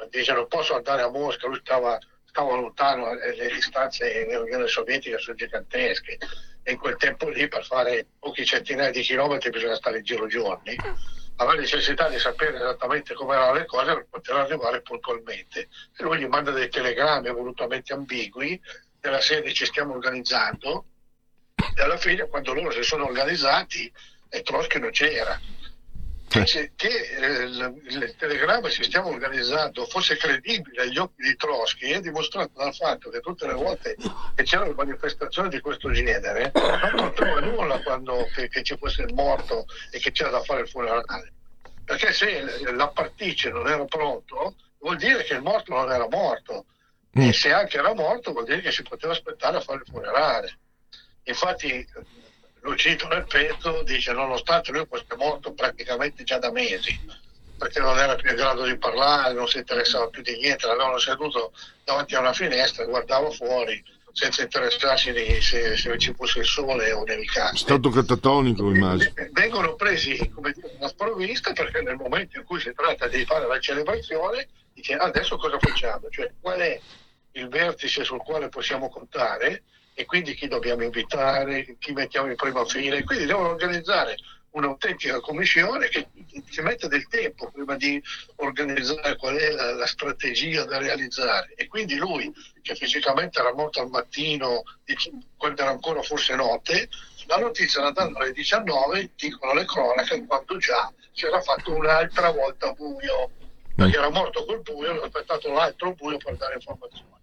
dice non posso andare a Mosca, lui stava, stava lontano, le distanze nell'Unione Sovietica sono gigantesche e in quel tempo lì per fare pochi centinaia di chilometri bisogna stare in giro giorni. Aveva necessità di sapere esattamente come erano le cose per poter arrivare puntualmente. E lui gli manda dei telegrammi volutamente ambigui della serie ci stiamo organizzando e alla fine quando loro si sono organizzati e Trotsky non c'era Dice che eh, il, telegramma si stiamo organizzando fosse credibile agli occhi di Trotsky è dimostrato dal fatto che tutte le volte che c'erano manifestazioni di questo genere non contava nulla quando che, che, ci fosse il morto e che c'era da fare il funerale. Perché se l'appartice non era pronto vuol dire che il morto non era morto e se anche era morto vuol dire che si poteva aspettare a fare il funerale. Infatti lo cito nel pezzo, dice nonostante lui fosse morto praticamente già da mesi, perché non era più in grado di parlare, non si interessava più di niente, l'avevano seduto davanti a una finestra guardava fuori senza interessarsi di se, se ci fosse il sole o nevicasse. Stato catatonico, immagino. Vengono presi come dire, una sprovvista perché nel momento in cui si tratta di fare la celebrazione, dice adesso cosa facciamo? Cioè qual è il vertice sul quale possiamo contare? E quindi chi dobbiamo invitare, chi mettiamo in prima fila, e quindi devono organizzare un'autentica commissione che ci mette del tempo prima di organizzare qual è la, la, strategia da realizzare. E quindi lui, che fisicamente era morto al mattino, quando era ancora forse notte, la notizia la danno alle 19, dicono le cronache, quando già si era fatto un'altra volta buio, perché era morto col buio, hanno aspettato l'altro buio per dare informazioni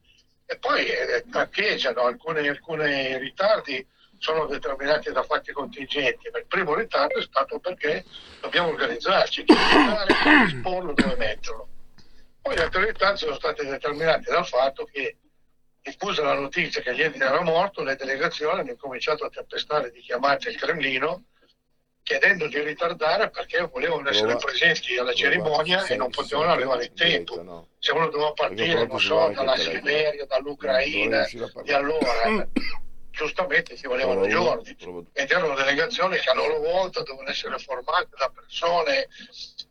e poi eh, taccheggiano, alcuni, alcuni ritardi sono determinati da fatti contingenti. Il primo ritardo è stato perché dobbiamo organizzarci, chi dove disporlo, dove metterlo. Poi gli altri ritardi sono stati determinati dal fatto che, diffusa la notizia che Lenin era morto, le delegazioni hanno incominciato a tempestare di chiamate al Cremlino chiedendo di ritardare perché volevano essere presenti alla cerimonia e non potevano arrivare in tempo. Se uno doveva partire, non so, dalla Siberia, dall'Ucraina, di allora, giustamente ci volevano giorni. Ed erano delegazioni che a loro volta dovevano essere formate da persone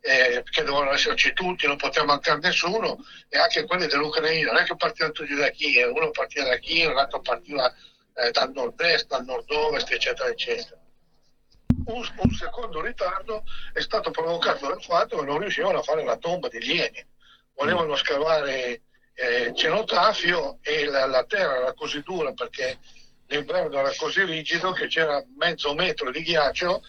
eh, che dovevano esserci tutti, non poteva mancare nessuno, e anche quelli dell'Ucraina, non è che partivano tutti da Kiev, uno partiva da Kiev, l'altro partiva eh, dal nord-est, dal nord-ovest, eccetera, eccetera un, un, secondo ritardo è stato provocato dal fatto che non riuscivano a fare la tomba di Lenin. Volevano scavare eh, cenotafio e la, la, terra era così dura perché l'inverno era così rigido che c'era mezzo metro di ghiaccio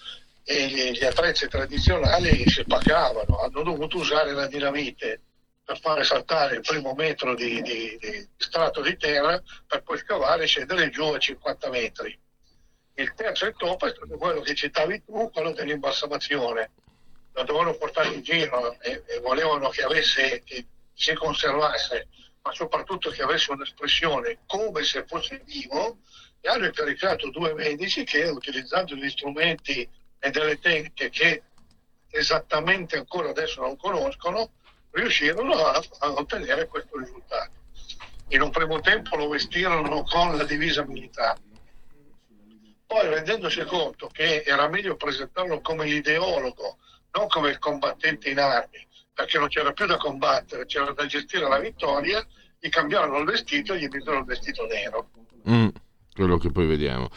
e gli, gli attrezzi tradizionali si spaccavano. Hanno dovuto usare la dinamite per fare saltare il primo metro di, di, di strato di terra per poi scavare e scendere giù a 50 metri il terzo intoppo è stato quello che citavi tu, quello dell'imbalsamazione. Lo dovevano portare in giro e, e volevano che, avesse, che si conservasse, ma soprattutto che avesse un'espressione come se fosse vivo, e hanno incaricato due medici che, utilizzando gli strumenti e delle tecniche che esattamente ancora adesso non conoscono, riuscirono a, a ottenere questo risultato. In un primo tempo lo vestirono con la divisa militare poi rendendosi conto che era meglio presentarlo come l'ideologo, non come il combattente in armi, perché non c'era più da combattere, c'era da gestire la vittoria, gli cambiarono il vestito e gli misero il vestito nero. Mm, quello che poi vediamo.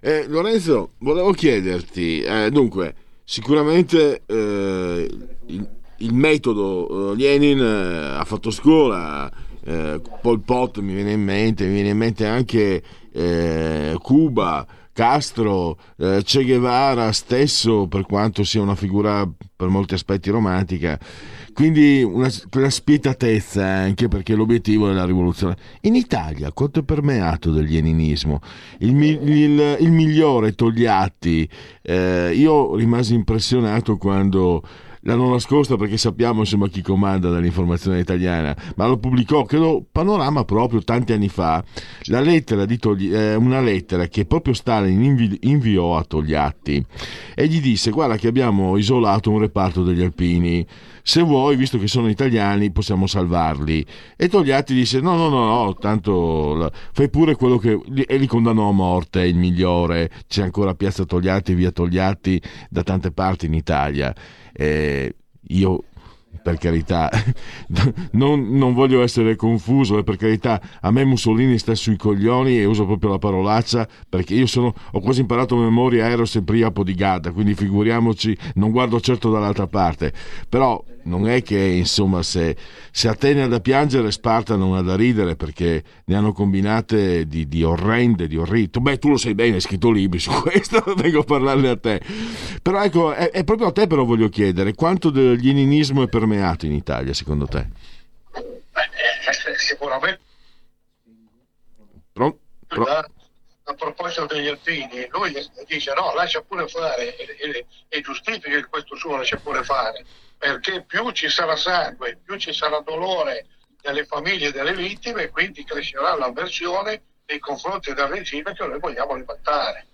Eh, Lorenzo, volevo chiederti, eh, dunque, sicuramente eh, il, il, metodo eh, Lenin eh, ha fatto scuola, eh, Pol Pot mi viene in mente, mi viene in mente anche Cuba, Castro, eh, Che Guevara stesso, per quanto sia una figura per molti aspetti romantica, quindi una, quella spietatezza anche perché l'obiettivo è la rivoluzione. In Italia quanto è permeato del leninismo? Il, il, il migliore Togliatti, eh, io rimasi impressionato quando l'hanno nascosta perché sappiamo insomma chi comanda dall'informazione italiana, ma lo pubblicò, credo, Panorama proprio tanti anni fa, la lettera di Togli- eh, una lettera che proprio Stalin invi- inviò a Togliatti e gli disse guarda che abbiamo isolato un reparto degli alpini, se vuoi, visto che sono italiani, possiamo salvarli. E Togliatti disse no, no, no, no tanto fai pure quello che... e li condannò a morte, il migliore, c'è ancora Piazza Togliatti, via Togliatti da tante parti in Italia eh, io per carità, non, non, voglio essere confuso, eh, per carità, a me Mussolini sta sui coglioni e uso proprio la parolaccia perché io sono, ho quasi imparato a memoria Eros e Priapo di Gadda, quindi figuriamoci, non guardo certo dall'altra parte, però non è che insomma se, se Atene ha da piangere Sparta non ha da ridere perché ne hanno combinate di, di orrende, di orrito. Beh, tu lo sai bene, hai scritto libri su questo, vengo a parlarne a te. Però ecco, è, è proprio a te però voglio chiedere, quanto del leninismo è permeato in Italia secondo te? Beh, eh, sicuramente. Pronto? Pronto? a proposito degli alpini, lui dice no, lascia pure fare e, e, e giustifica questo suo lascia pure fare perché più ci sarà sangue, più ci sarà dolore nelle famiglie delle vittime quindi crescerà l'avversione nei confronti del regime che noi vogliamo ribaltare.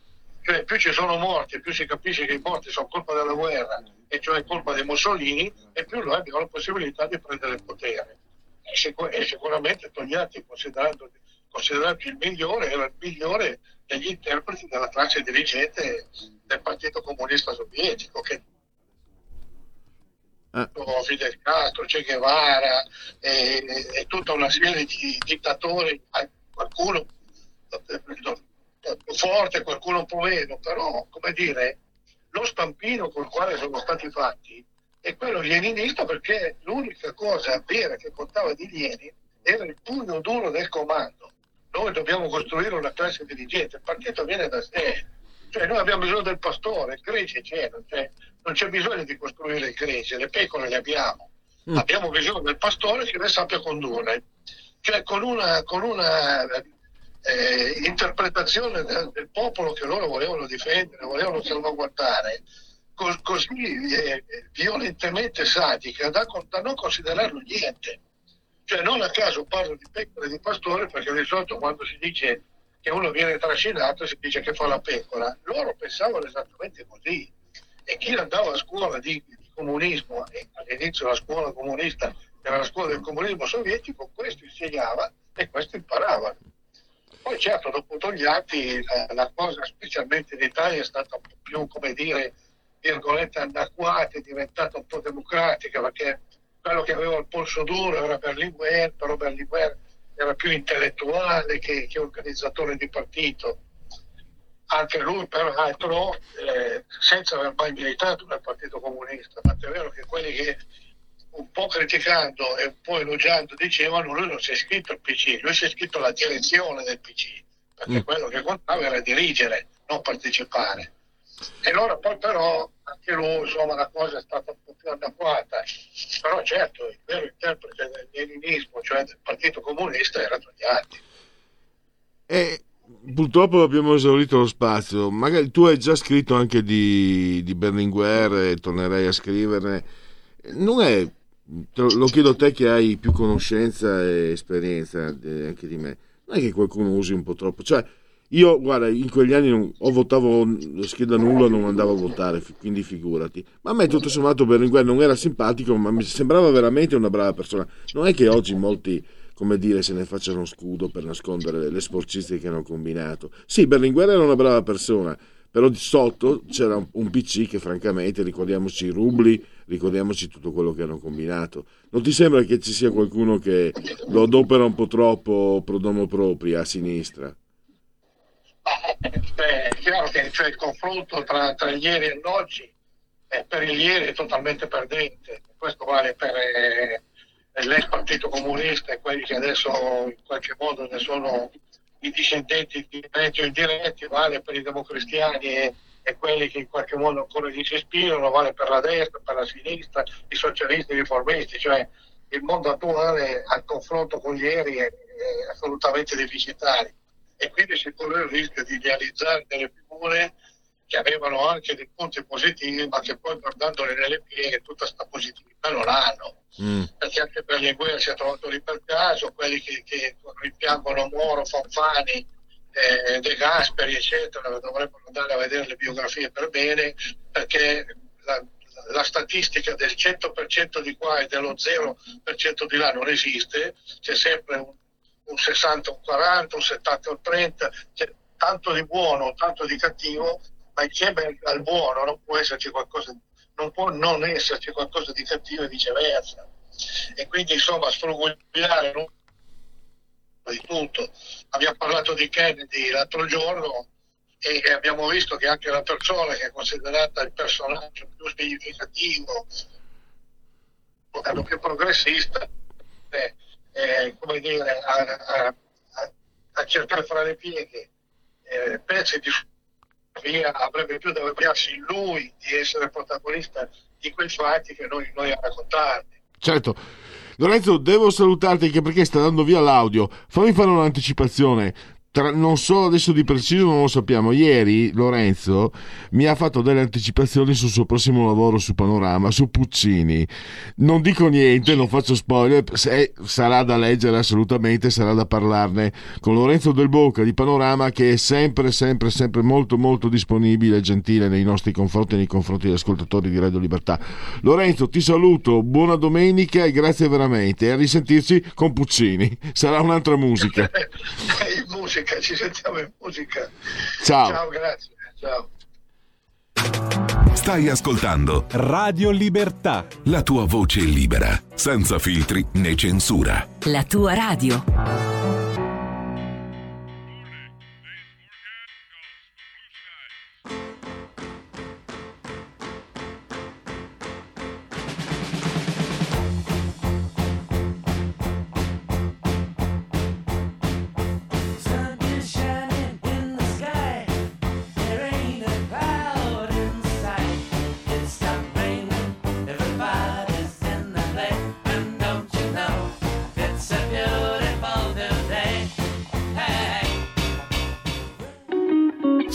Cioè più ci sono morti, più si capisce che i morti sono colpa della guerra e cioè colpa di Mussolini e più noi abbiamo la possibilità di prendere il potere. E, sicur- e sicuramente Togliatti, considerando, considerato il migliore, era il migliore degli interpreti della classe dirigente del Partito Comunista Sovietico, che eh. Fidel Castro, Che Guevara e, e, tutta una serie di dittatori, qualcuno più forte, qualcuno un po' meno, però come dire, lo stampino col quale sono stati fatti è quello leninista perché l'unica cosa vera che contava di Lenin era il pugno duro del comando. Noi dobbiamo costruire una classe dirigente, il partito viene da sé, cioè noi abbiamo bisogno del pastore, il grece c'è, cioè, non c'è bisogno di costruire il gregge, le pecore le abbiamo. Mm. Abbiamo bisogno del pastore che le sappia condurre. Cioè con una, con una eh, interpretazione del, del, popolo che loro volevano difendere, volevano salvaguardare, co- così eh, violentemente sadica da, da non considerarlo niente. Cioè non a caso parlo di pecore di pastore perché di solito quando si dice che uno viene trascinato si dice che fa la pecora. Loro pensavano esattamente così e chi andava a scuola di, di comunismo, e all'inizio la scuola comunista era la scuola del comunismo sovietico, questo insegnava e questo imparavano. Poi certo, dopo Togliatti la, la cosa, specialmente in Italia, è stata un po' più, come dire, virgolette, anacquata, è diventata un po' democratica, perché quello che aveva il polso duro era Berlinguer, però Berlinguer era più intellettuale che, che organizzatore di partito. Anche lui peraltro eh, senza aver mai militato nel Partito Comunista, tant'è vero che quelli che un po' criticando e un po' elogiando dicevano lui non si è iscritto al PC, lui si è iscritto alla direzione del PC, perché mm. quello che contava era dirigere, non partecipare. E allora poi però anche lui, insomma, la cosa è stata un po' più anacquata, però certo il vero interprete del leninismo, cioè del Partito Comunista, era Togliatti. E purtroppo abbiamo esaurito lo spazio. Magari tu hai già scritto anche di, di Berlinguer e tornerei a scriverne. Non è, lo chiedo a te che hai più conoscenza e esperienza anche di me. Non è che qualcuno usi un po' troppo. Cioè, io, guarda, in quegli anni non, o votavo scheda nulla o non andavo a votare, quindi figurati. Ma a me tutto sommato Berlinguer non era simpatico, ma mi sembrava veramente una brava persona. Non è che oggi molti come dire, se ne facciano scudo per nascondere le sporcizie che hanno combinato. Sì, Berlinguer era una brava persona, però di sotto c'era un, PC che francamente, ricordiamoci, rubli ricordiamoci tutto quello che hanno combinato. Non ti sembra che ci sia qualcuno che lo adopera un po' troppo pro domo propria a sinistra? Beh, è chiaro che cioè, il confronto tra, tra ieri e oggi eh, per il ieri è totalmente perdente. Questo vale per eh, l'ex Partito Comunista e quelli che adesso in qualche modo ne sono i discendenti diretti o indiretti, vale per i democristiani e, e quelli che in qualche modo ancora gli si ispirano, vale per la destra, per la sinistra, i socialisti, i riformisti, cioè il mondo attuale al confronto con ieri è, è assolutamente deficitario e quindi si corre il rischio di idealizzare delle figure che avevano anche dei punti positivi, ma che poi guardandole nelle pieghe tutta questa positività non hanno. Mm. Perché anche per Berlinguer si è trovato lì per caso, quelli che, che rimpiangono Moro, Fanfani, eh, De Gasperi, eccetera, dovrebbero andare a vedere le biografie per bene, perché la, la statistica del 100% di qua e dello 0% di là non esiste, c'è sempre un, un 60, un 40, un 70, un 30, c'è tanto di buono, tanto di cattivo ma insieme al buono non può esserci qualcosa, non può non esserci qualcosa di cattivo e viceversa. E quindi insomma sfrugugliare di tutto. Abbiamo parlato di Kennedy l'altro giorno e abbiamo visto che anche la persona che è considerata il personaggio più significativo, più progressista, eh, eh, come dire, a, a, a, cercare fra le pieghe eh, pezzi di via avrebbe più da vergognarsi lui di essere protagonista di quei fatti che noi, noi a raccontarli. Certo. Lorenzo, devo salutarti anche perché sta dando via l'audio. Fammi fare un'anticipazione tra, non so adesso di preciso, non lo sappiamo. Ieri Lorenzo mi ha fatto delle anticipazioni sul suo prossimo lavoro su Panorama, su Puccini. Non dico niente, non faccio spoiler, se, sarà da leggere assolutamente, sarà da parlarne con Lorenzo Del Bocca di Panorama che è sempre, sempre, sempre molto, molto disponibile e gentile nei nostri confronti e nei confronti degli ascoltatori di Radio Libertà. Lorenzo, ti saluto, buona domenica e grazie veramente. E a risentirci con Puccini. Sarà un'altra musica. musica, ci sentiamo in musica. Ciao. Ciao, grazie. Ciao. Stai ascoltando Radio Libertà. La tua voce libera, senza filtri né censura. La tua radio.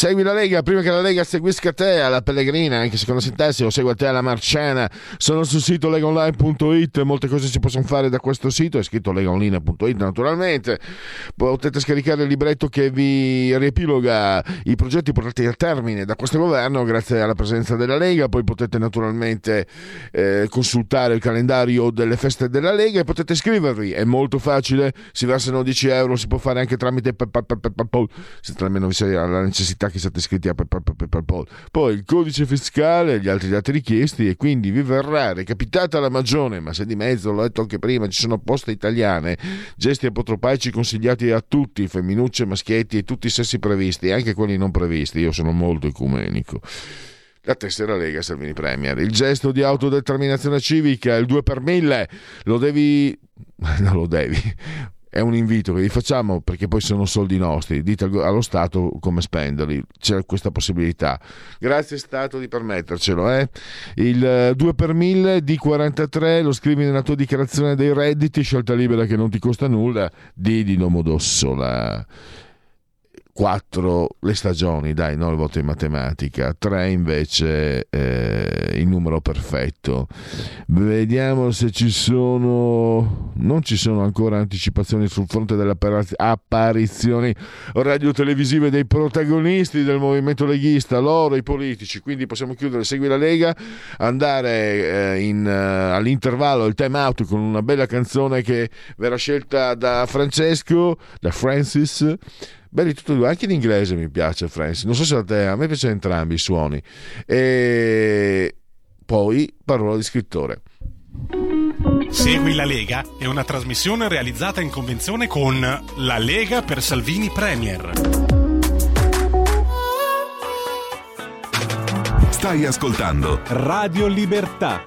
Segui la Lega prima che la Lega seguisca te alla Pellegrina, anche se con la sintassi o segua te alla Marciana. Sono sul sito legaonline.it, molte cose si possono fare da questo sito, è scritto legaonline.it naturalmente. Potete scaricare il libretto che vi riepiloga i progetti portati a termine da questo governo grazie alla presenza della Lega, poi potete naturalmente eh, consultare il calendario delle feste della Lega e potete iscrivervi, è molto facile, si versano 10 euro, si può fare anche tramite PayPal, se almeno vi sia la necessità che siate iscritti a PayPal. Poi il codice fiscale e gli altri dati richiesti e quindi vi verrà recapitata la magione, ma se di mezzo, l'ho detto anche prima, ci sono poste italiane, gesti apotropaici consigliati a tutti, femminucce, maschietti e tutti i sessi previsti, anche quelli non previsti, io sono molto ecumenico la tessera Lega Salvini Premier. Il gesto di autodeterminazione civica, il 2 per 1000, lo devi... non lo devi è un invito che vi facciamo perché poi sono soldi nostri, dite allo Stato come spenderli, c'è questa possibilità. Grazie Stato di permettercelo. Eh? Il 2 eh, per 1000 di 43 lo scrivi nella tua dichiarazione dei redditi, scelta libera che non ti costa nulla, di Dino Modossola. 4 le stagioni, dai, no il voto in matematica, 3 invece eh, il numero perfetto. Vediamo se ci sono, non ci sono ancora anticipazioni sul fronte delle apparizioni radio-televisive dei protagonisti del movimento leghista, loro i politici, quindi possiamo chiudere, segui la Lega, andare eh, in, uh, all'intervallo, il time out con una bella canzone che verrà scelta da Francesco, da Francis belli tutti e due, anche in inglese mi piace Francis, non so se a te, a me piacciono entrambi i suoni. E poi parola di scrittore. Segui la Lega è una trasmissione realizzata in convenzione con La Lega per Salvini Premier. Stai ascoltando Radio Libertà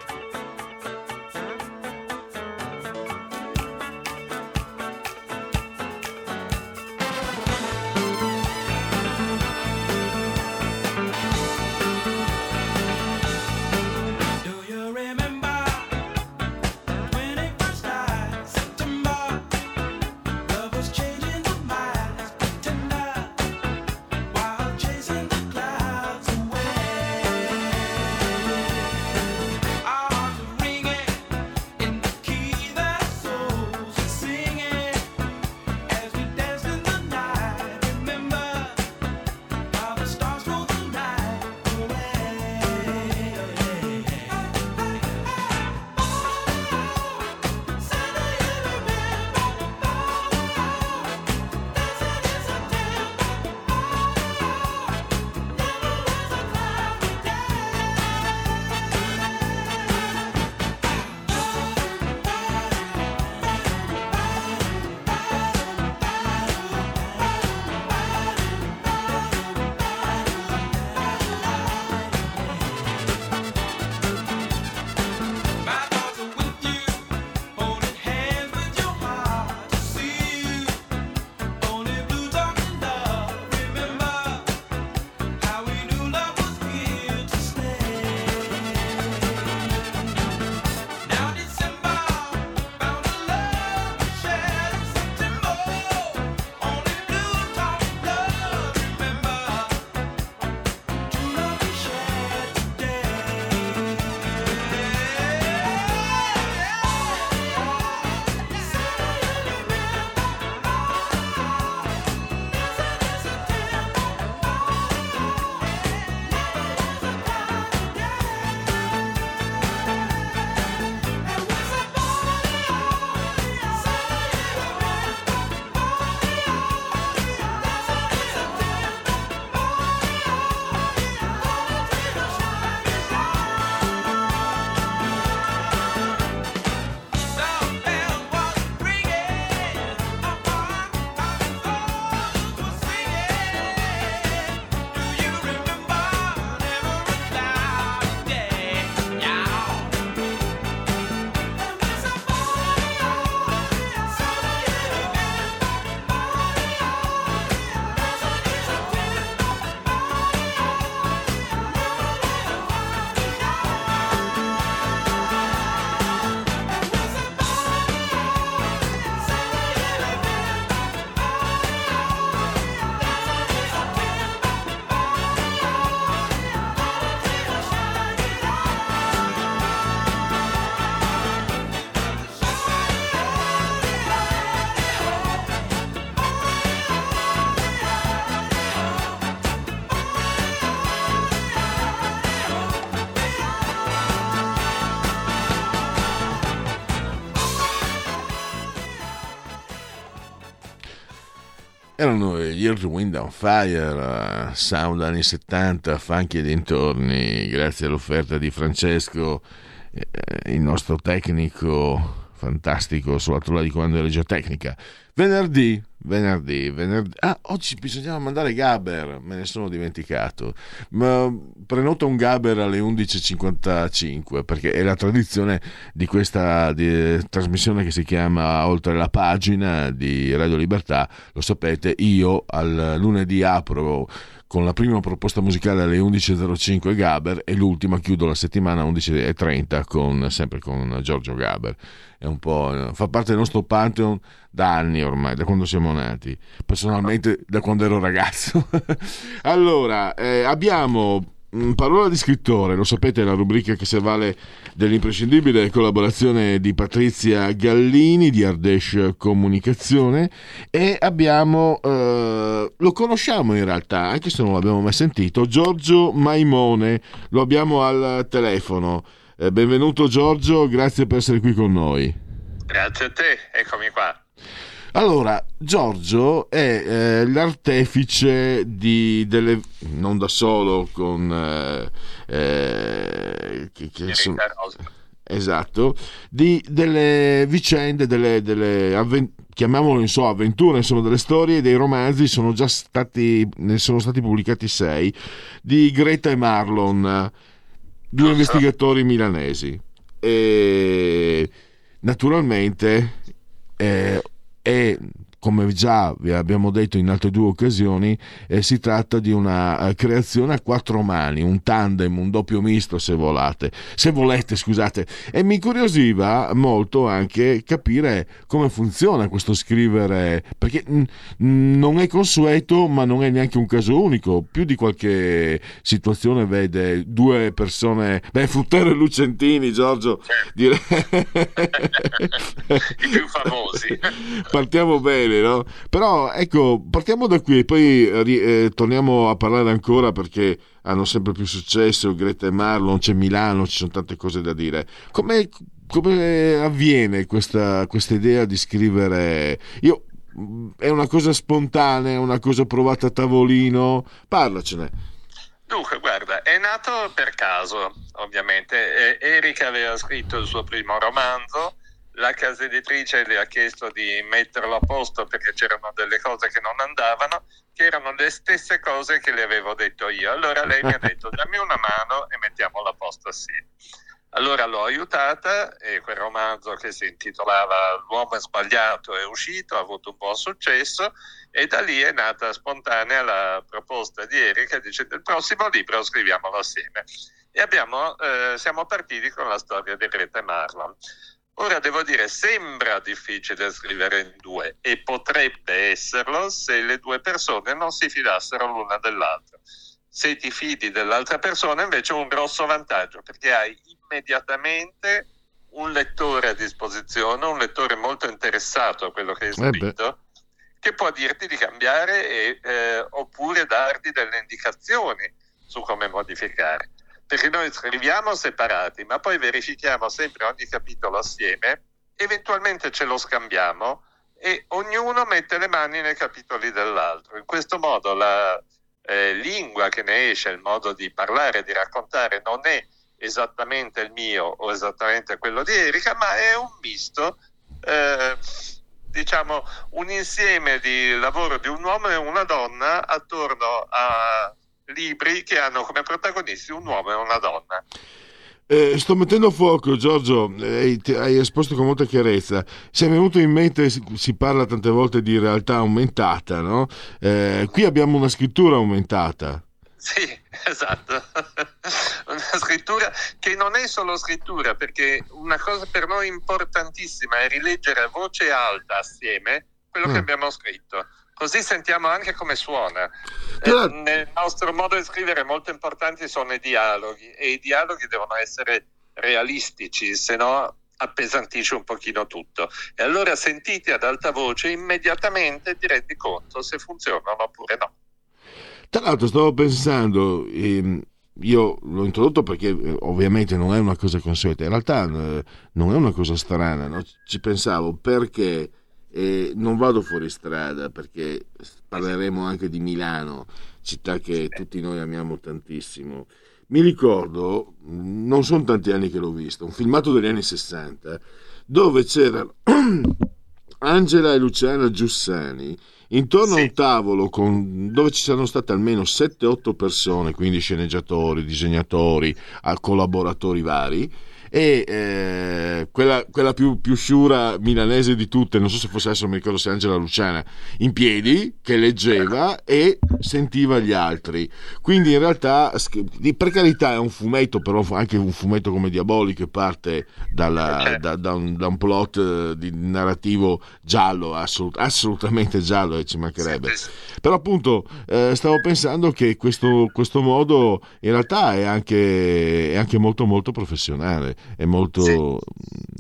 erano Earth, Wind on Fire, sound anni 70, funky e dintorni, grazie all'offerta di Francesco, eh, il nostro tecnico fantastico sulla tolla di comando di regia tecnica. Venerdì, venerdì, venerdì. Ah, oggi bisognava mandare Gaber, me ne sono dimenticato. Ma prenota un Gaber alle 11.55 perché è la tradizione di questa di, trasmissione che si chiama Oltre la pagina di Radio Libertà. Lo sapete, io al lunedì apro con la prima proposta musicale alle 11.05 Gaber e l'ultima chiudo la settimana alle 11.30 con, sempre con Giorgio Gaber. Fa parte del nostro Pantheon da anni ormai, da quando siamo nati, personalmente da quando ero ragazzo. allora, eh, abbiamo mm, Parola di scrittore, lo sapete, la rubrica che si avvale dell'imprescindibile collaborazione di Patrizia Gallini di Ardesh Comunicazione e abbiamo, eh, lo conosciamo in realtà, anche se non l'abbiamo mai sentito, Giorgio Maimone, lo abbiamo al telefono. Eh, benvenuto Giorgio, grazie per essere qui con noi. Grazie a te, eccomi qua. Allora, Giorgio è eh, l'artefice di delle non da solo con eh, eh, che, che sono, esatto, di delle vicende, delle, delle avventure chiamiamolo insomma avventure, insomma delle storie dei romanzi sono già stati ne sono stati pubblicati sei di Greta e Marlon, due investigatori milanesi. E naturalmente eh, è come già vi abbiamo detto in altre due occasioni, eh, si tratta di una uh, creazione a quattro mani, un tandem, un doppio misto se volate, se volete, scusate. E mi incuriosiva molto anche capire come funziona questo scrivere, perché mh, non è consueto, ma non è neanche un caso unico. Più di qualche situazione vede due persone, beh, Fruttero e Lucentini, Giorgio, dire... i più famosi. Partiamo bene bene, no? Però ecco, partiamo da qui e poi eh, torniamo a parlare ancora perché hanno sempre più successo, Greta e Marlon, c'è Milano, ci sono tante cose da dire. Come, come avviene questa, questa idea di scrivere? Io è una cosa spontanea, una cosa provata a tavolino? Parlacene. Dunque, guarda, è nato per caso, ovviamente. Erika aveva scritto il suo primo romanzo la casa editrice le ha chiesto di metterlo a posto perché c'erano delle cose che non andavano, che erano le stesse cose che le avevo detto io. Allora lei mi ha detto dammi una mano e mettiamolo a posto assieme. Allora l'ho aiutata e quel romanzo che si intitolava L'uomo è sbagliato è uscito, ha avuto un buon successo e da lì è nata spontanea la proposta di Erika dicendo il prossimo libro scriviamolo assieme. E abbiamo, eh, siamo partiti con la storia di Greta Marlon. Ora devo dire, sembra difficile scrivere in due e potrebbe esserlo se le due persone non si fidassero l'una dell'altra. Se ti fidi dell'altra persona invece è un grosso vantaggio perché hai immediatamente un lettore a disposizione, un lettore molto interessato a quello che hai eh scritto, eh che può dirti di cambiare e, eh, oppure darti delle indicazioni su come modificare perché noi scriviamo separati, ma poi verifichiamo sempre ogni capitolo assieme, eventualmente ce lo scambiamo e ognuno mette le mani nei capitoli dell'altro. In questo modo la eh, lingua che ne esce, il modo di parlare, di raccontare, non è esattamente il mio o esattamente quello di Erika, ma è un misto, eh, diciamo, un insieme di lavoro di un uomo e una donna attorno a libri che hanno come protagonisti un uomo e una donna. Eh, sto mettendo a fuoco, Giorgio, eh, hai esposto con molta chiarezza. Si è venuto in mente, si, si parla tante volte di realtà aumentata, no? Eh, qui abbiamo una scrittura aumentata. Sì, esatto. una scrittura che non è solo scrittura, perché una cosa per noi importantissima è rileggere a voce alta assieme quello mm. che abbiamo scritto così sentiamo anche come suona. Eh, nel nostro modo di scrivere molto importanti sono i dialoghi e i dialoghi devono essere realistici, se no appesantisce un pochino tutto. E allora sentiti ad alta voce immediatamente ti rendi conto se funzionano oppure no. Tra l'altro stavo pensando, ehm, io l'ho introdotto perché eh, ovviamente non è una cosa consueta, in realtà eh, non è una cosa strana, no? ci pensavo perché e non vado fuori strada perché parleremo anche di Milano, città che tutti noi amiamo tantissimo. Mi ricordo, non sono tanti anni che l'ho visto, un filmato degli anni 60 dove c'erano Angela e Luciana Giussani intorno sì. a un tavolo con, dove ci sono state almeno 7-8 persone, quindi sceneggiatori, disegnatori, collaboratori vari e eh, quella, quella più, più, sciura milanese di tutte, non so se fosse adesso, mi ricordo se Angela Luciana, in piedi, che leggeva e sentiva gli altri. Quindi in realtà, per carità, è un fumetto, però anche un fumetto come Diabolico che parte dalla, certo. da, da, un, da, un, plot eh, di narrativo giallo, assolut- assolutamente giallo, e ci mancherebbe. Però appunto eh, stavo pensando che questo, questo, modo in realtà è anche, è anche molto molto professionale, è molto... Sì,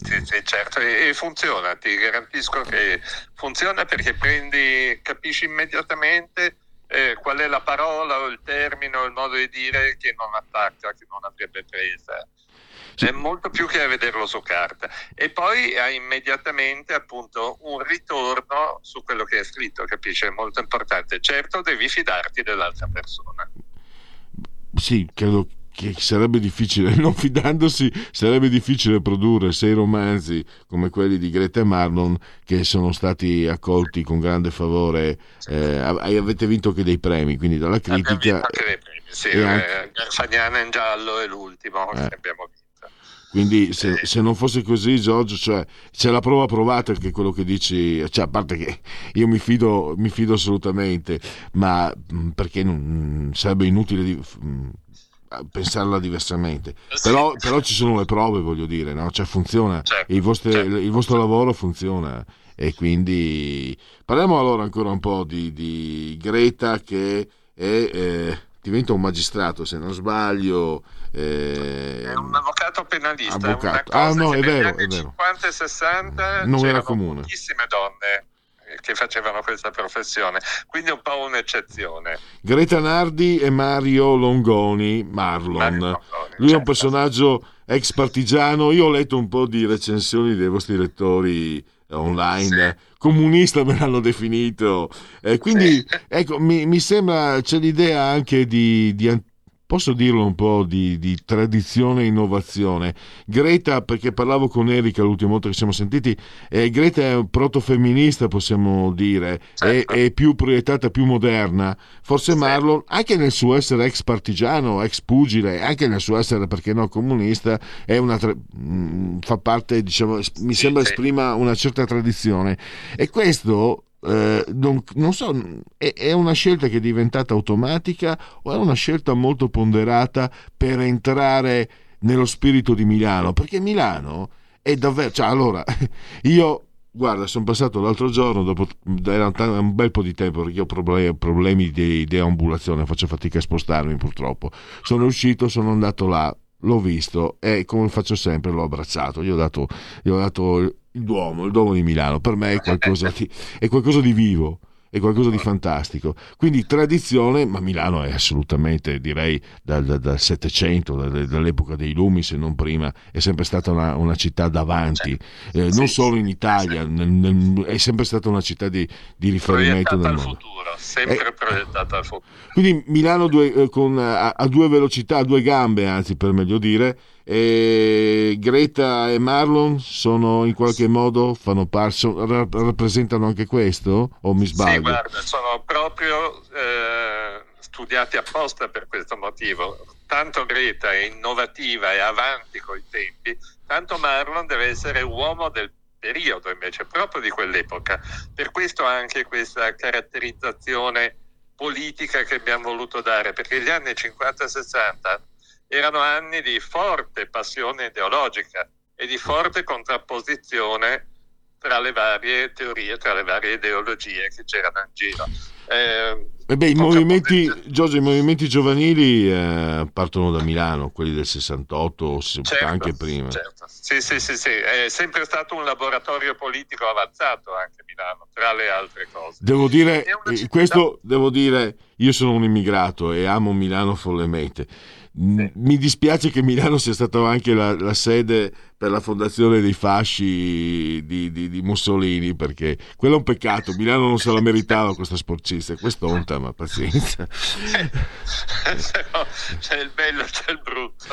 sì, sì certo, e, e funziona, ti garantisco che funziona perché prendi, capisci immediatamente eh, qual è la parola o il termine o il modo di dire che non attacca, che non avrebbe presa. È molto più che a vederlo su carta. E poi hai immediatamente appunto un ritorno su quello che è scritto, capisci? È molto importante. Certo, devi fidarti dell'altra persona. Sì, credo che sarebbe difficile, non fidandosi, sarebbe difficile produrre sei romanzi come quelli di Greta e Marlon che sono stati accolti con grande favore. Eh, avete vinto anche dei premi, quindi dalla critica. Anche dei premi, sì. Eh, anche... Garfagnana in giallo è l'ultimo eh. che abbiamo vinto. Quindi se, se, non fosse così, Giorgio, cioè, c'è la prova provata che quello che dici, cioè, a parte che io mi fido, mi fido assolutamente, ma perché non, sarebbe inutile di, pensarla diversamente. Sì. Però, però, ci sono le prove, voglio dire, no? cioè funziona, certo, il, vostro, certo. il, vostro, lavoro funziona e quindi parliamo allora ancora un po' di, di Greta che è, eh, diventa un magistrato, se non sbaglio. Eh, è un avvocato penalista. Avvocato. ah no, è vero, è vero. 50 e 60 non era comune. Pochissime donne che facevano questa professione, quindi un po' un'eccezione. Greta Nardi e Mario Longoni, Marlon. Mario Longoni, Lui certo. è un certo. personaggio ex partigiano, io ho letto un po' di recensioni dei vostri lettori online, sì. comunista me l'hanno definito, eh, quindi sì. ecco, mi, mi, sembra c'è l'idea anche di, di posso dirlo un po' di, di, tradizione e innovazione. Greta, perché parlavo con Erika l'ultima volta che siamo sentiti, eh, Greta è un protofemminista, possiamo dire, certo. è, è, più proiettata, più moderna. Forse sì. Marlon, anche nel suo essere ex partigiano, ex pugile, anche nel suo essere, perché no, comunista, una tra- mm, fa parte, diciamo, mi sembra sì, esprima una certa tradizione. E questo eh, non, non, so, è, è, una scelta che è diventata automatica o è una scelta molto ponderata per entrare nello spirito di Milano? Perché Milano è davvero... Cioè, allora, io... Guarda, sono passato l'altro giorno, dopo era un bel po' di tempo perché ho problemi, problemi di deambulazione, faccio fatica a spostarmi purtroppo. Sono uscito, sono andato là, l'ho visto e come faccio sempre l'ho abbracciato. Gli ho dato, gli ho dato il Duomo, il Duomo di Milano, per me è qualcosa di, è qualcosa di vivo è qualcosa di fantastico. Quindi tradizione, ma Milano è assolutamente, direi, dal, Settecento, dall'epoca dei Lumi, se non prima, è sempre stata una, una città davanti, eh, non solo in Italia, nel, nel, è sempre stata una città di, di riferimento nel mondo. Futuro, sempre eh, proiettata al futuro. Quindi Milano due, eh, con, a, a due velocità, a due gambe, anzi per meglio dire, e Greta e Marlon sono in qualche modo fanno parte, rappresentano anche questo o mi sbaglio? Sì, guarda, sono proprio eh, studiati apposta per questo motivo. Tanto Greta è innovativa e avanti con i tempi, tanto Marlon deve essere uomo del periodo invece, proprio di quell'epoca. Per questo anche questa caratterizzazione politica che abbiamo voluto dare, perché gli anni 50-60 erano anni di forte passione ideologica e di forte contrapposizione tra le varie teorie, tra le varie ideologie che c'erano in giro. Eh, eh beh, i, movimenti, Giorgio, i movimenti, giovanili eh, partono da Milano, quelli del 68, certo, anche prima. Certo. Sì, sì, sì, sì, è sempre stato un laboratorio politico avanzato anche Milano, tra le altre cose. Devo dire, eh, questo devo dire, io sono un immigrato e amo Milano follemente Mi dispiace che Milano sia stata anche la, la, sede per la fondazione dei fasci di, di, di, Mussolini, perché quello è un peccato. Milano non se la meritava questa sporcizia, quest'onta, ma pazienza. c'è il bello, c'è il brutto.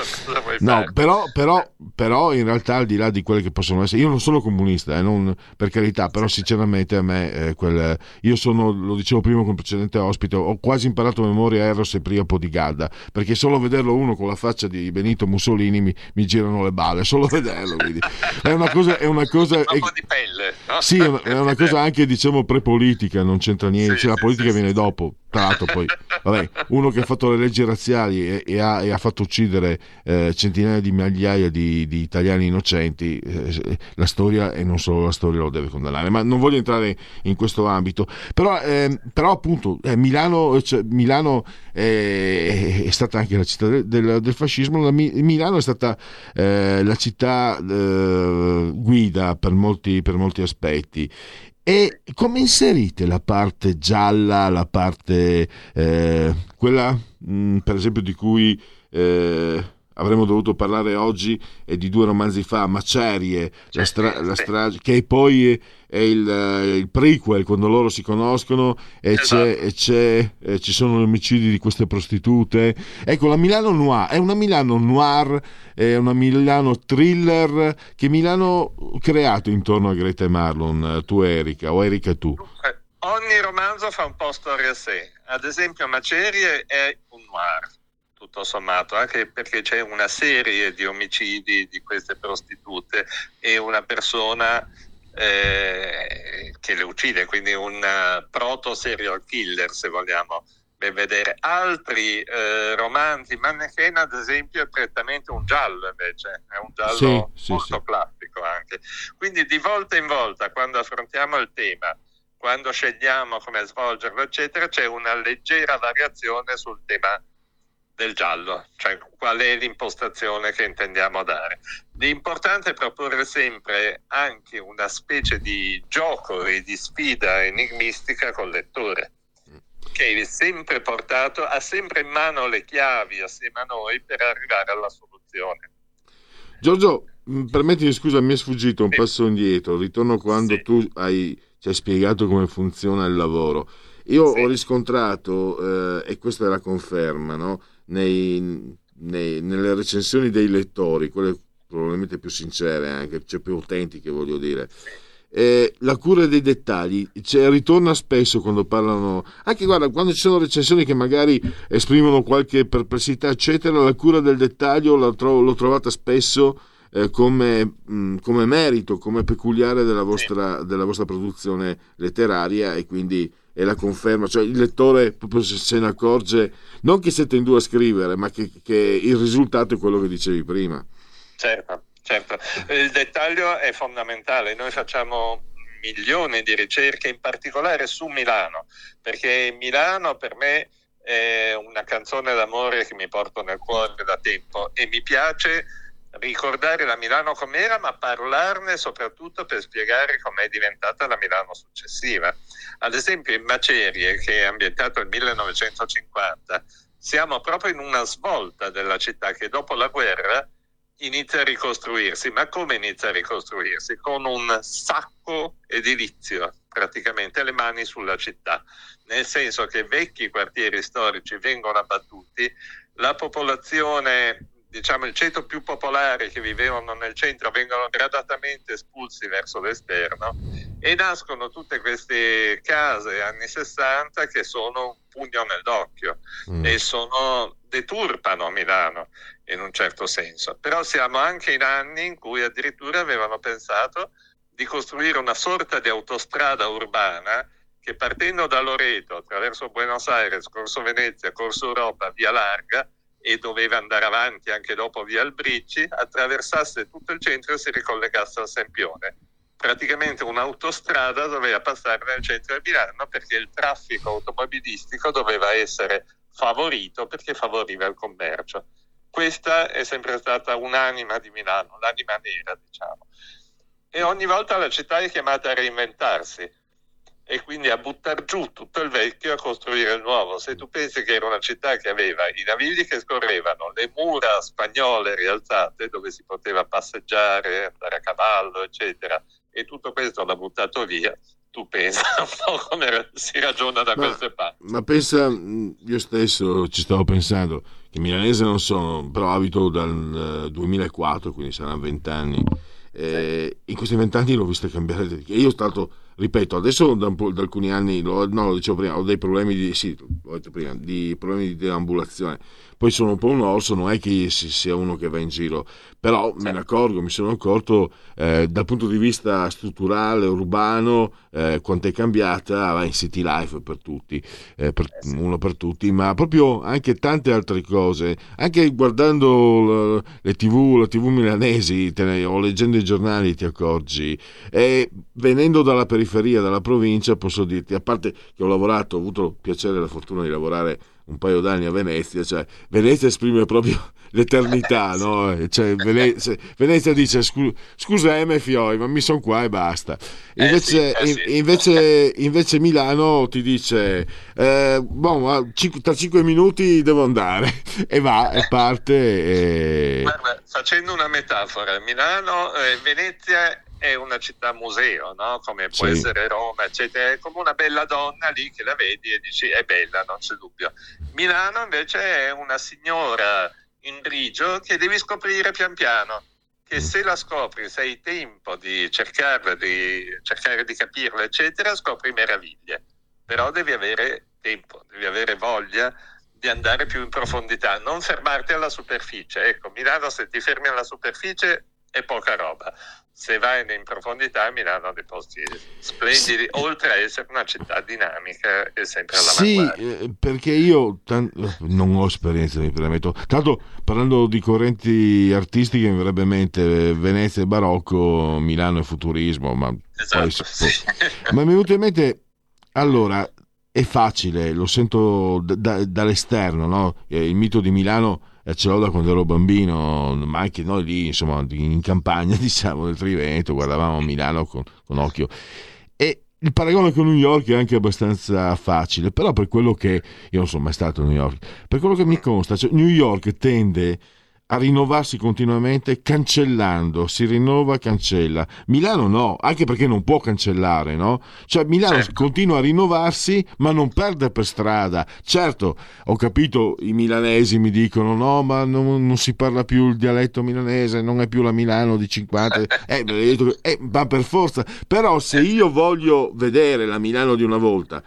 no, però, però, però, in realtà, al di là di quelle che possono essere, io non sono comunista, eh, non, per carità, però sinceramente a me, eh, quel, io sono, lo dicevo prima con il precedente ospite, ho quasi imparato a memoria Eros e Priapo di Gadda, perché solo vederlo vederlo uno con la faccia di Benito Mussolini mi, mi girano le balle, solo vederlo. Quindi. È una cosa... È una cosa un po' di pelle. No? Sì, è una, è una cosa anche diciamo prepolitica, non c'entra niente, sì, cioè, la politica viene dopo tra l'altro poi vabbè, uno che ha fatto le leggi razziali e, e, ha, e ha, fatto uccidere eh, centinaia di migliaia di, di italiani innocenti, eh, la storia e non solo la storia lo deve condannare. Ma non voglio entrare in questo ambito. Però, eh, però appunto eh, Milano, cioè, Milano è, è, stata anche la città del, del, fascismo, la, Milano è stata eh, la città eh, guida per molti, per molti aspetti e come inserite la parte gialla, la parte eh, quella mh, mm, per esempio di cui eh, avremmo dovuto parlare oggi e di due romanzi fa, Macerie, la, stra- la strage, che poi è il, il, prequel quando loro si conoscono e, esatto. c'è, e c'è, e ci sono gli omicidi di queste prostitute. Ecco, la Milano Noir è una Milano noir, è una Milano thriller che Milano ha creato intorno a Greta e Marlon, tu Erika o Erika tu. Ogni romanzo fa un po' storia a sé. Ad esempio, Macerie è un noir tutto sommato, anche perché c'è una serie di omicidi di queste prostitute e una persona eh, che le uccide, quindi un uh, proto serial killer se vogliamo ben vedere. Altri eh, romanzi, Mannequin ad esempio è prettamente un giallo invece, è un giallo sì, molto sì, classico anche. Quindi di volta in volta quando affrontiamo il tema, quando scegliamo come svolgerlo eccetera, c'è una leggera variazione sul tema del giallo, cioè qual è l'impostazione che intendiamo dare. L'importante è proporre sempre anche una specie di gioco e di sfida enigmistica col lettore, che è sempre portato, ha sempre in mano le chiavi assieme a noi per arrivare alla soluzione. Giorgio, mm, permettimi scusa, mi è sfuggito un sì. passo indietro, ritorno quando sì. tu hai, ci hai spiegato come funziona il lavoro. Io sì. ho riscontrato, eh, e questa è la conferma, no? Nei, nei, nelle recensioni dei lettori, quelle probabilmente più sincere anche, cioè più autentiche voglio dire. Eh, la cura dei dettagli cioè, ritorna spesso quando parlano anche guarda quando ci sono recensioni che magari esprimono qualche perplessità eccetera la cura del dettaglio trovo, l'ho trovata spesso eh, come, mh, mm, come, merito come peculiare della vostra, della vostra produzione letteraria e quindi è la conferma, cioè il lettore proprio se ne accorge, non che siete in due a scrivere, ma che, che il risultato è quello che dicevi prima. Certo, certo. Il dettaglio è fondamentale. Noi facciamo milioni di ricerche, in particolare su Milano, perché Milano per me è una canzone d'amore che mi porto nel cuore da tempo e mi piace ricordare la Milano com'era, ma parlarne soprattutto per spiegare com'è diventata la Milano successiva. Ad esempio in Macerie, che è ambientato nel 1950, siamo proprio in una svolta della città che dopo la guerra inizia a ricostruirsi. Ma come inizia a ricostruirsi? Con un sacco edilizio, praticamente le mani sulla città, nel senso che vecchi quartieri storici vengono abbattuti, la popolazione diciamo, il ceto più popolare che vivevano nel centro vengono gradatamente espulsi verso l'esterno e nascono tutte queste case anni 60 che sono un pugno nell'occhio mm. e sono, deturpano Milano in un certo senso. Però siamo anche in anni in cui addirittura avevano pensato di costruire una sorta di autostrada urbana che partendo da Loreto attraverso Buenos Aires, Corso Venezia, Corso Europa, Via Larga, e doveva andare avanti anche dopo via Albricci, attraversasse tutto il centro e si ricollegasse al Sempione. Praticamente un'autostrada doveva passare nel centro di Milano perché il traffico automobilistico doveva essere favorito perché favoriva il commercio. Questa è sempre stata un'anima di Milano, l'anima nera, diciamo. E ogni volta la città è chiamata a reinventarsi e quindi a buttare giù tutto il vecchio e a costruire il nuovo. Se tu pensi che era una città che aveva i navigli che scorrevano, le mura spagnole rialzate dove si poteva passeggiare, andare a cavallo, eccetera, e tutto questo l'ha buttato via, tu pensa un po' come si ragiona da ma, queste parti. Ma pensa, io stesso ci stavo pensando, che milanese non sono, però abito dal 2004, quindi saranno vent'anni. Eh, in questi vent'anni l'ho vista cambiare. Io stato, ripeto, adesso da, da alcuni anni, no, lo dicevo prima, ho dei problemi di, sì, prima, di problemi di deambulazione poi sono un po' un orso, non è che sia uno che va in giro, però me ne accorgo, mi sono accorto eh, dal punto di vista strutturale, urbano, eh, quanto è cambiata in City Life per tutti, eh, per, eh uno per tutti, ma proprio anche tante altre cose, anche guardando le tv, le tv milanesi ne, o leggendo i giornali ti accorgi, e venendo dalla periferia, dalla provincia, posso dirti, a parte che ho lavorato, ho avuto il piacere e la fortuna di lavorare un paio d'anni a Venezia, cioè Venezia esprime proprio l'eternità, no? Cioè, Venezia, Venezia, dice scusa M Fioi, ma mi sono qua e basta. Invece, eh sì, eh sì. invece, invece, Milano ti dice eh, boh, tra cinque minuti devo andare e va e parte. E... Guarda, facendo una metafora, Milano, eh, Venezia è una città museo, no? come può sì. essere Roma, eccetera. È come una bella donna lì che la vedi e dici è bella, non c'è dubbio. Milano invece è una signora in grigio che devi scoprire pian piano. Che mm. se la scopri, se hai tempo di cercarla, di cercare di capirla, eccetera, scopri meraviglie. Però devi avere tempo, devi avere voglia di andare più in profondità, non fermarti alla superficie. Ecco, Milano se ti fermi alla superficie è poca roba se vai in profondità Milano ha dei posti splendidi, sì. oltre a essere una città dinamica e sempre alla Sì, eh, perché io t- non ho esperienza, mi permetto. Tanto parlando di correnti artistiche mi verrebbe in mente Venezia e barocco, Milano e futurismo, ma, esatto, sì. ma mi è venuto in mente, allora, è facile, lo sento d- d- dall'esterno, no? Eh, il mito di Milano ce l'ho da quando ero bambino, ma anche noi lì, insomma, in campagna, diciamo, del Triveneto, guardavamo Milano con, con occhio. E il paragone con New York è anche abbastanza facile, però per quello che io non sono mai stato a New York, per quello che mi consta, cioè New York tende a rinnovarsi continuamente cancellando, si rinnova, cancella. Milano no, anche perché non può cancellare, no? Cioè Milano certo. continua a rinnovarsi ma non perde per strada. Certo, ho capito, i milanesi mi dicono no, ma non, non si parla più il dialetto milanese, non è più la Milano di 50, eh, eh, ma per forza. Però se io voglio vedere la Milano di una volta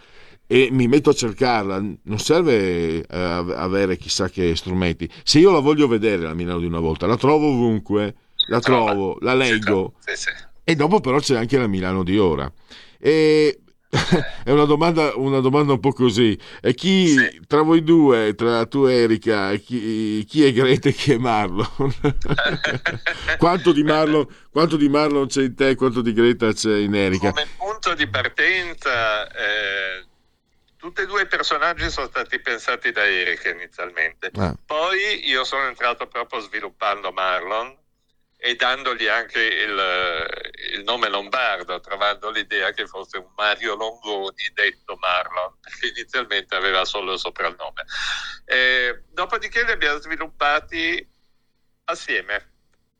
e mi metto a cercarla, non serve eh, avere chissà che strumenti. Se io la voglio vedere la Milano di una volta, la trovo ovunque, la trovo, la leggo. Sì, sì. E dopo però c'è anche la Milano di ora. E è una domanda, una domanda, un po' così. E chi sì. tra voi due, tra tu e Erika, chi, chi è Greta e chi è Marlon? quanto, di Marlon quanto di Marlon c'è in te e quanto di Greta c'è in Erika? Come punto di partenza, eh, tutti e due i personaggi sono stati pensati da Erika inizialmente. Ah. Poi io sono entrato proprio sviluppando Marlon e dandogli anche il, il, nome lombardo, trovando l'idea che fosse un Mario Longoni detto Marlon, perché inizialmente aveva solo il soprannome. E, dopodiché li abbiamo sviluppati assieme,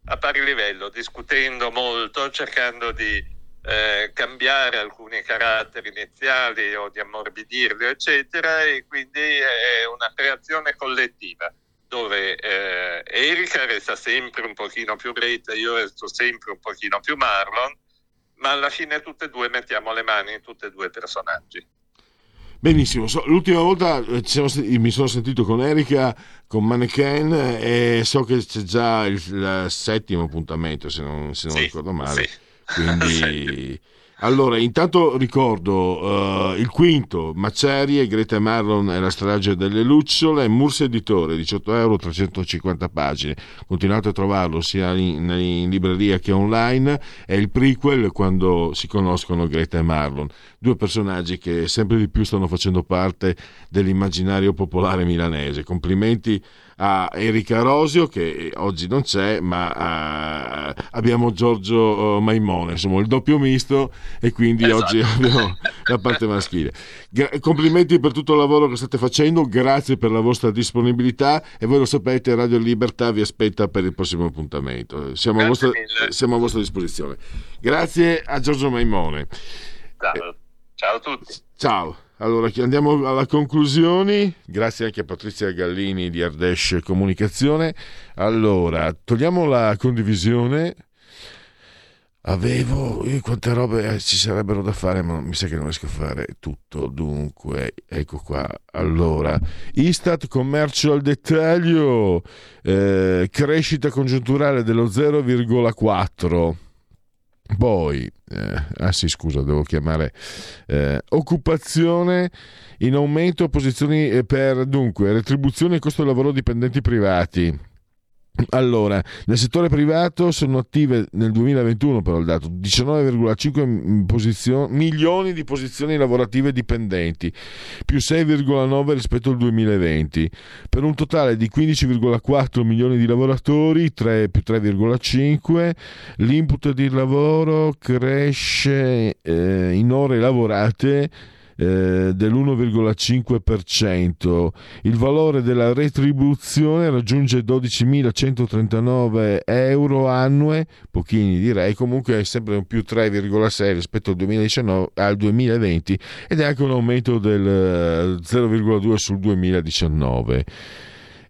a pari livello, discutendo molto, cercando di eh, cambiare alcuni caratteri iniziali o di ammorbidirli, eccetera, e quindi è una creazione collettiva dove eh, Erika resta sempre un pochino più Greta, io resto sempre un pochino più Marlon, ma alla fine tutte e due mettiamo le mani in tutti e due i personaggi. Benissimo, l'ultima volta eh, mi sono sentito con Erika, con Mannequin e so che c'è già il, il settimo appuntamento, se non, se non sì, ricordo male. Sì. Quindi... Allora, intanto ricordo uh, il quinto, Macerie, Greta Marlon e la strage delle lucciole, Mursi Editore, 18 euro, 350 pagine. Continuate a trovarlo sia in, in, libreria che online. È il prequel quando si conoscono Greta e Marlon, due personaggi che sempre di più stanno facendo parte dell'immaginario popolare milanese. Complimenti a Erika Rosio che oggi non c'è ma uh, abbiamo Giorgio uh, Maimone insomma il doppio misto e quindi esatto. oggi abbiamo la parte maschile. Gra- complimenti per tutto il lavoro che state facendo grazie per la vostra disponibilità e voi lo sapete Radio Libertà vi aspetta per il prossimo appuntamento. Siamo, a vostra, siamo a vostra, disposizione. Grazie a Giorgio Maimone. Ciao, ciao a tutti ciao allora, andiamo alla conclusione. Grazie anche a Patrizia Gallini di Ardesh Comunicazione. Allora, togliamo la condivisione. Avevo eh, quante robe eh, ci sarebbero da fare, ma mi sa che non riesco a fare tutto. Dunque, ecco qua. Allora, Istat commercio al dettaglio, eh, crescita congiunturale dello 0,4. Poi, eh, ah sì, scusa, devo chiamare eh, occupazione in aumento, posizioni eh, per dunque retribuzione e costo del lavoro dipendenti privati allora, nel settore privato sono attive nel 2021 però il dato 19,5 milioni di posizioni lavorative dipendenti, più 6,9 rispetto al 2020, per un totale di 15,4 milioni di lavoratori, 3, più 3,5. L'input di lavoro cresce eh, in ore lavorate eh, dell'1,5%. Il valore della retribuzione raggiunge 12.139 euro annue, pochini direi, comunque è sempre un più 3,6 rispetto al, 2019, al 2020 ed è anche un aumento del 0,2 eh, sul 2019.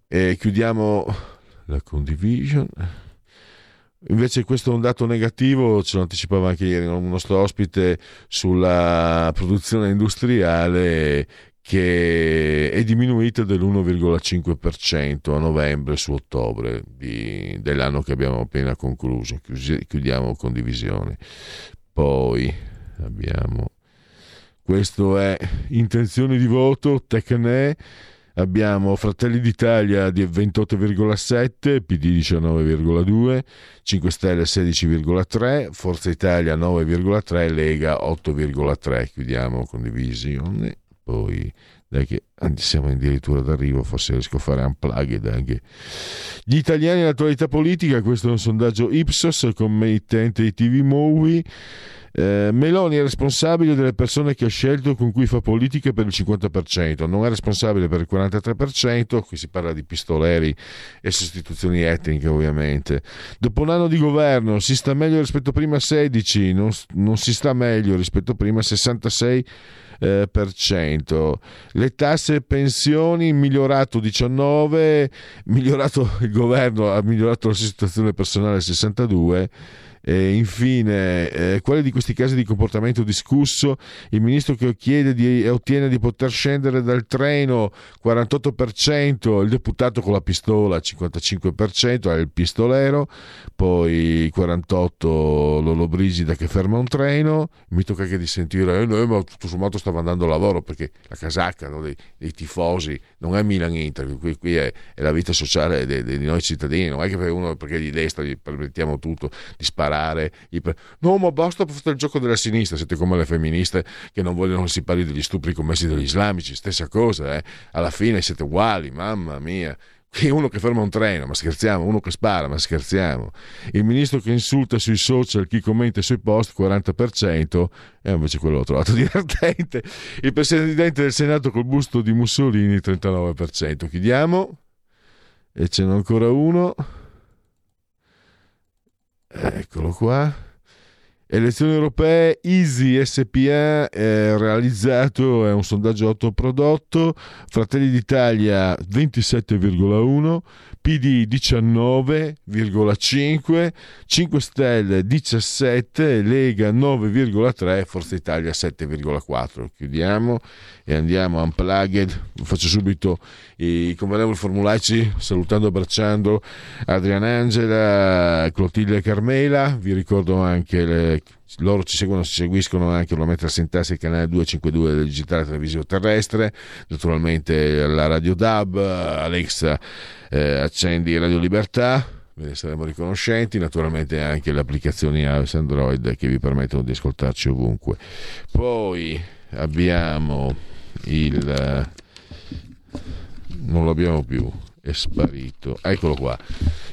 E chiudiamo la condivision. Invece questo è un dato negativo, ce lo anticipava anche ieri un nostro ospite sulla produzione industriale che è diminuita dell'1,5% a novembre su ottobre di, dell'anno che abbiamo appena concluso. Chiudiamo condivisione. Poi abbiamo questo è intenzioni di voto, Tecne abbiamo Fratelli d'Italia di 28,7, PD 19,2, 5 Stelle 16,3, Forza Italia 9,3, Lega 8,3. Chiudiamo condivisione. Poi dai che siamo addirittura d'arrivo, forse riesco a fare unplugged anche. Gli italiani nell'attualità politica, questo è un sondaggio Ipsos, committente di TV Movie. Eh, Meloni è responsabile delle persone che ha scelto con cui fa politica per il 50%, non è responsabile per il 43%, qui si parla di pistoleri e sostituzioni etniche ovviamente. Dopo un anno di governo si sta meglio rispetto a prima 16, non, non si sta meglio rispetto a prima 66%. Eh. Le tasse e pensioni migliorato 19, migliorato il governo ha migliorato la situazione personale 62 e infine, eh, quale di questi casi di comportamento discusso? Il ministro che chiede di, ottiene di poter scendere dal treno 48%, il deputato con la pistola 55%, è il pistolero, poi 48% Lolo Brigida che ferma un treno, mi tocca anche di sentire, eh, no, ma tutto sommato stava andando a lavoro perché la casacca no, dei, dei, tifosi non è Milan Inter, qui, qui è, è, la vita sociale di, di noi cittadini, non è che per uno perché di destra gli permettiamo tutto di sparare sparare. No, ma basta per fare il gioco della sinistra. Siete come le femministe che non vogliono che si parli degli stupri commessi dagli islamici. Stessa cosa, eh. Alla fine siete uguali, mamma mia. Qui uno che ferma un treno, ma scherziamo, uno che spara, ma scherziamo. Il ministro che insulta sui social, chi commenta sui post, 40%, e invece quello l'ho trovato divertente. Il presidente del Senato col busto di Mussolini, 39%. Chiudiamo. E ce n'è ancora uno. Eccolo qua. Elezioni europee, Easy SPA è realizzato, è un sondaggio autoprodotto, Fratelli d'Italia 27,1, PD 19,5, 5 Stelle 17, Lega 9,3, Forza Italia 7,4. Chiudiamo e andiamo a Unplugged. Faccio subito i convenevoli formulaici salutando e abbracciando Adriana Angela, Clotilde Carmela. Vi ricordo anche le loro ci seguono, ci seguiscono anche ovviamente a Sentassi il canale 252 del digitale televisivo terrestre, naturalmente la Radio DAB, Alexa eh, accendi Radio Libertà, ve ne saremo riconoscenti, naturalmente anche le applicazioni iOS Android che vi permettono di ascoltarci ovunque. Poi abbiamo il... non l'abbiamo più, è sparito, eccolo qua.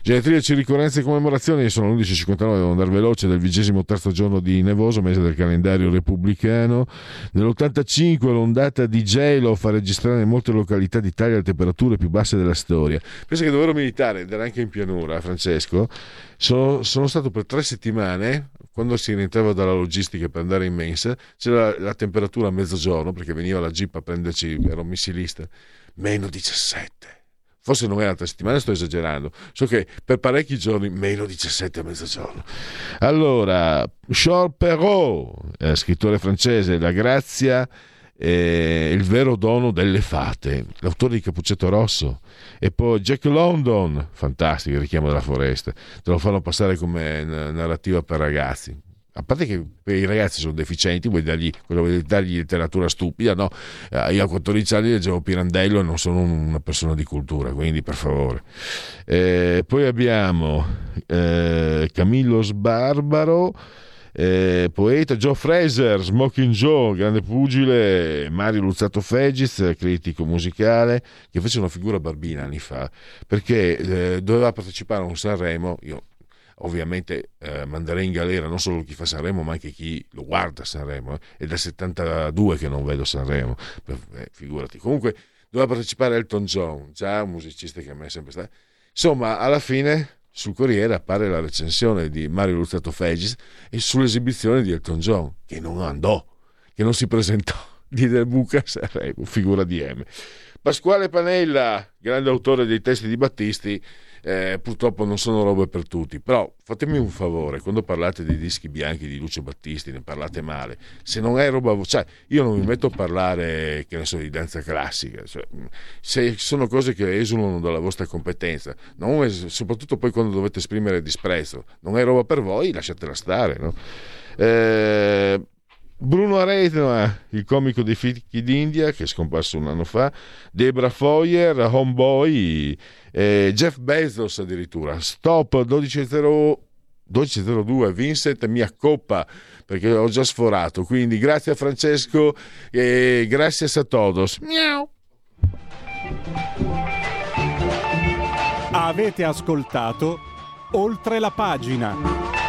Genetriaci, ricorrenze e commemorazioni sono 11.59, devo andare veloce, del vigesimo terzo giorno di nevoso, mese del calendario repubblicano. Nell'85 l'ondata di gelo fa registrare in molte località d'Italia le temperature più basse della storia. Pensa che dovevano militare era anche in pianura, Francesco. Sono, sono stato per tre settimane, quando si rientrava dalla logistica per andare in mensa, c'era la temperatura a mezzogiorno, perché veniva la jeep a prenderci, ero missilista, meno 17 forse non era tre settimane, sto esagerando. So che per parecchi giorni, meno 17 a mezzogiorno. Allora, Charles Perrault, eh, scrittore francese, La grazia eh, il vero dono delle fate, l'autore di Cappuccetto Rosso, e poi Jack London, fantastico, il richiamo della foresta, te lo fanno passare come narrativa per ragazzi, a parte che i ragazzi sono deficienti, vuoi dargli, vuoi dargli letteratura stupida, no? Eh, io a 14 anni leggevo Pirandello e non sono una persona di cultura, quindi per favore. Eh, poi abbiamo eh, Camillo Sbarbaro, eh, poeta Joe Fraser, Smoking Joe, grande pugile, Mario Luzzato Fegiz, critico musicale, che fece una figura barbina anni fa, perché eh, doveva partecipare a un Sanremo, io ovviamente eh, manderei in galera non solo chi fa Sanremo ma anche chi lo guarda Sanremo eh. è dal 72 che non vedo Sanremo eh, figurati comunque doveva partecipare Elton John già un musicista che a me è sempre stato insomma alla fine sul Corriere appare la recensione di Mario Luzzatto Fegis e sull'esibizione di Elton John che non andò che non si presentò di Del Buca Sanremo figura di M Pasquale Panella grande autore dei testi di Battisti eh, purtroppo non sono robe per tutti, però fatemi un favore, quando parlate di dischi bianchi di Lucio Battisti, ne parlate male, se non è roba, cioè io non mi metto a parlare, che ne so, di danza classica, cioè, se sono cose che esulano dalla vostra competenza, è, soprattutto poi quando dovete esprimere disprezzo, non è roba per voi, lasciatela stare, no? Eh, Bruno Aretna, il comico dei Fichi d'India, che è scomparso un anno fa, Debra Foyer, Homeboy, eh, Jeff Bezos addirittura, Stop 12.02, Vincent mi accoppa perché ho già sforato, quindi grazie a Francesco e grazie a todos. Miau. Avete ascoltato oltre la pagina.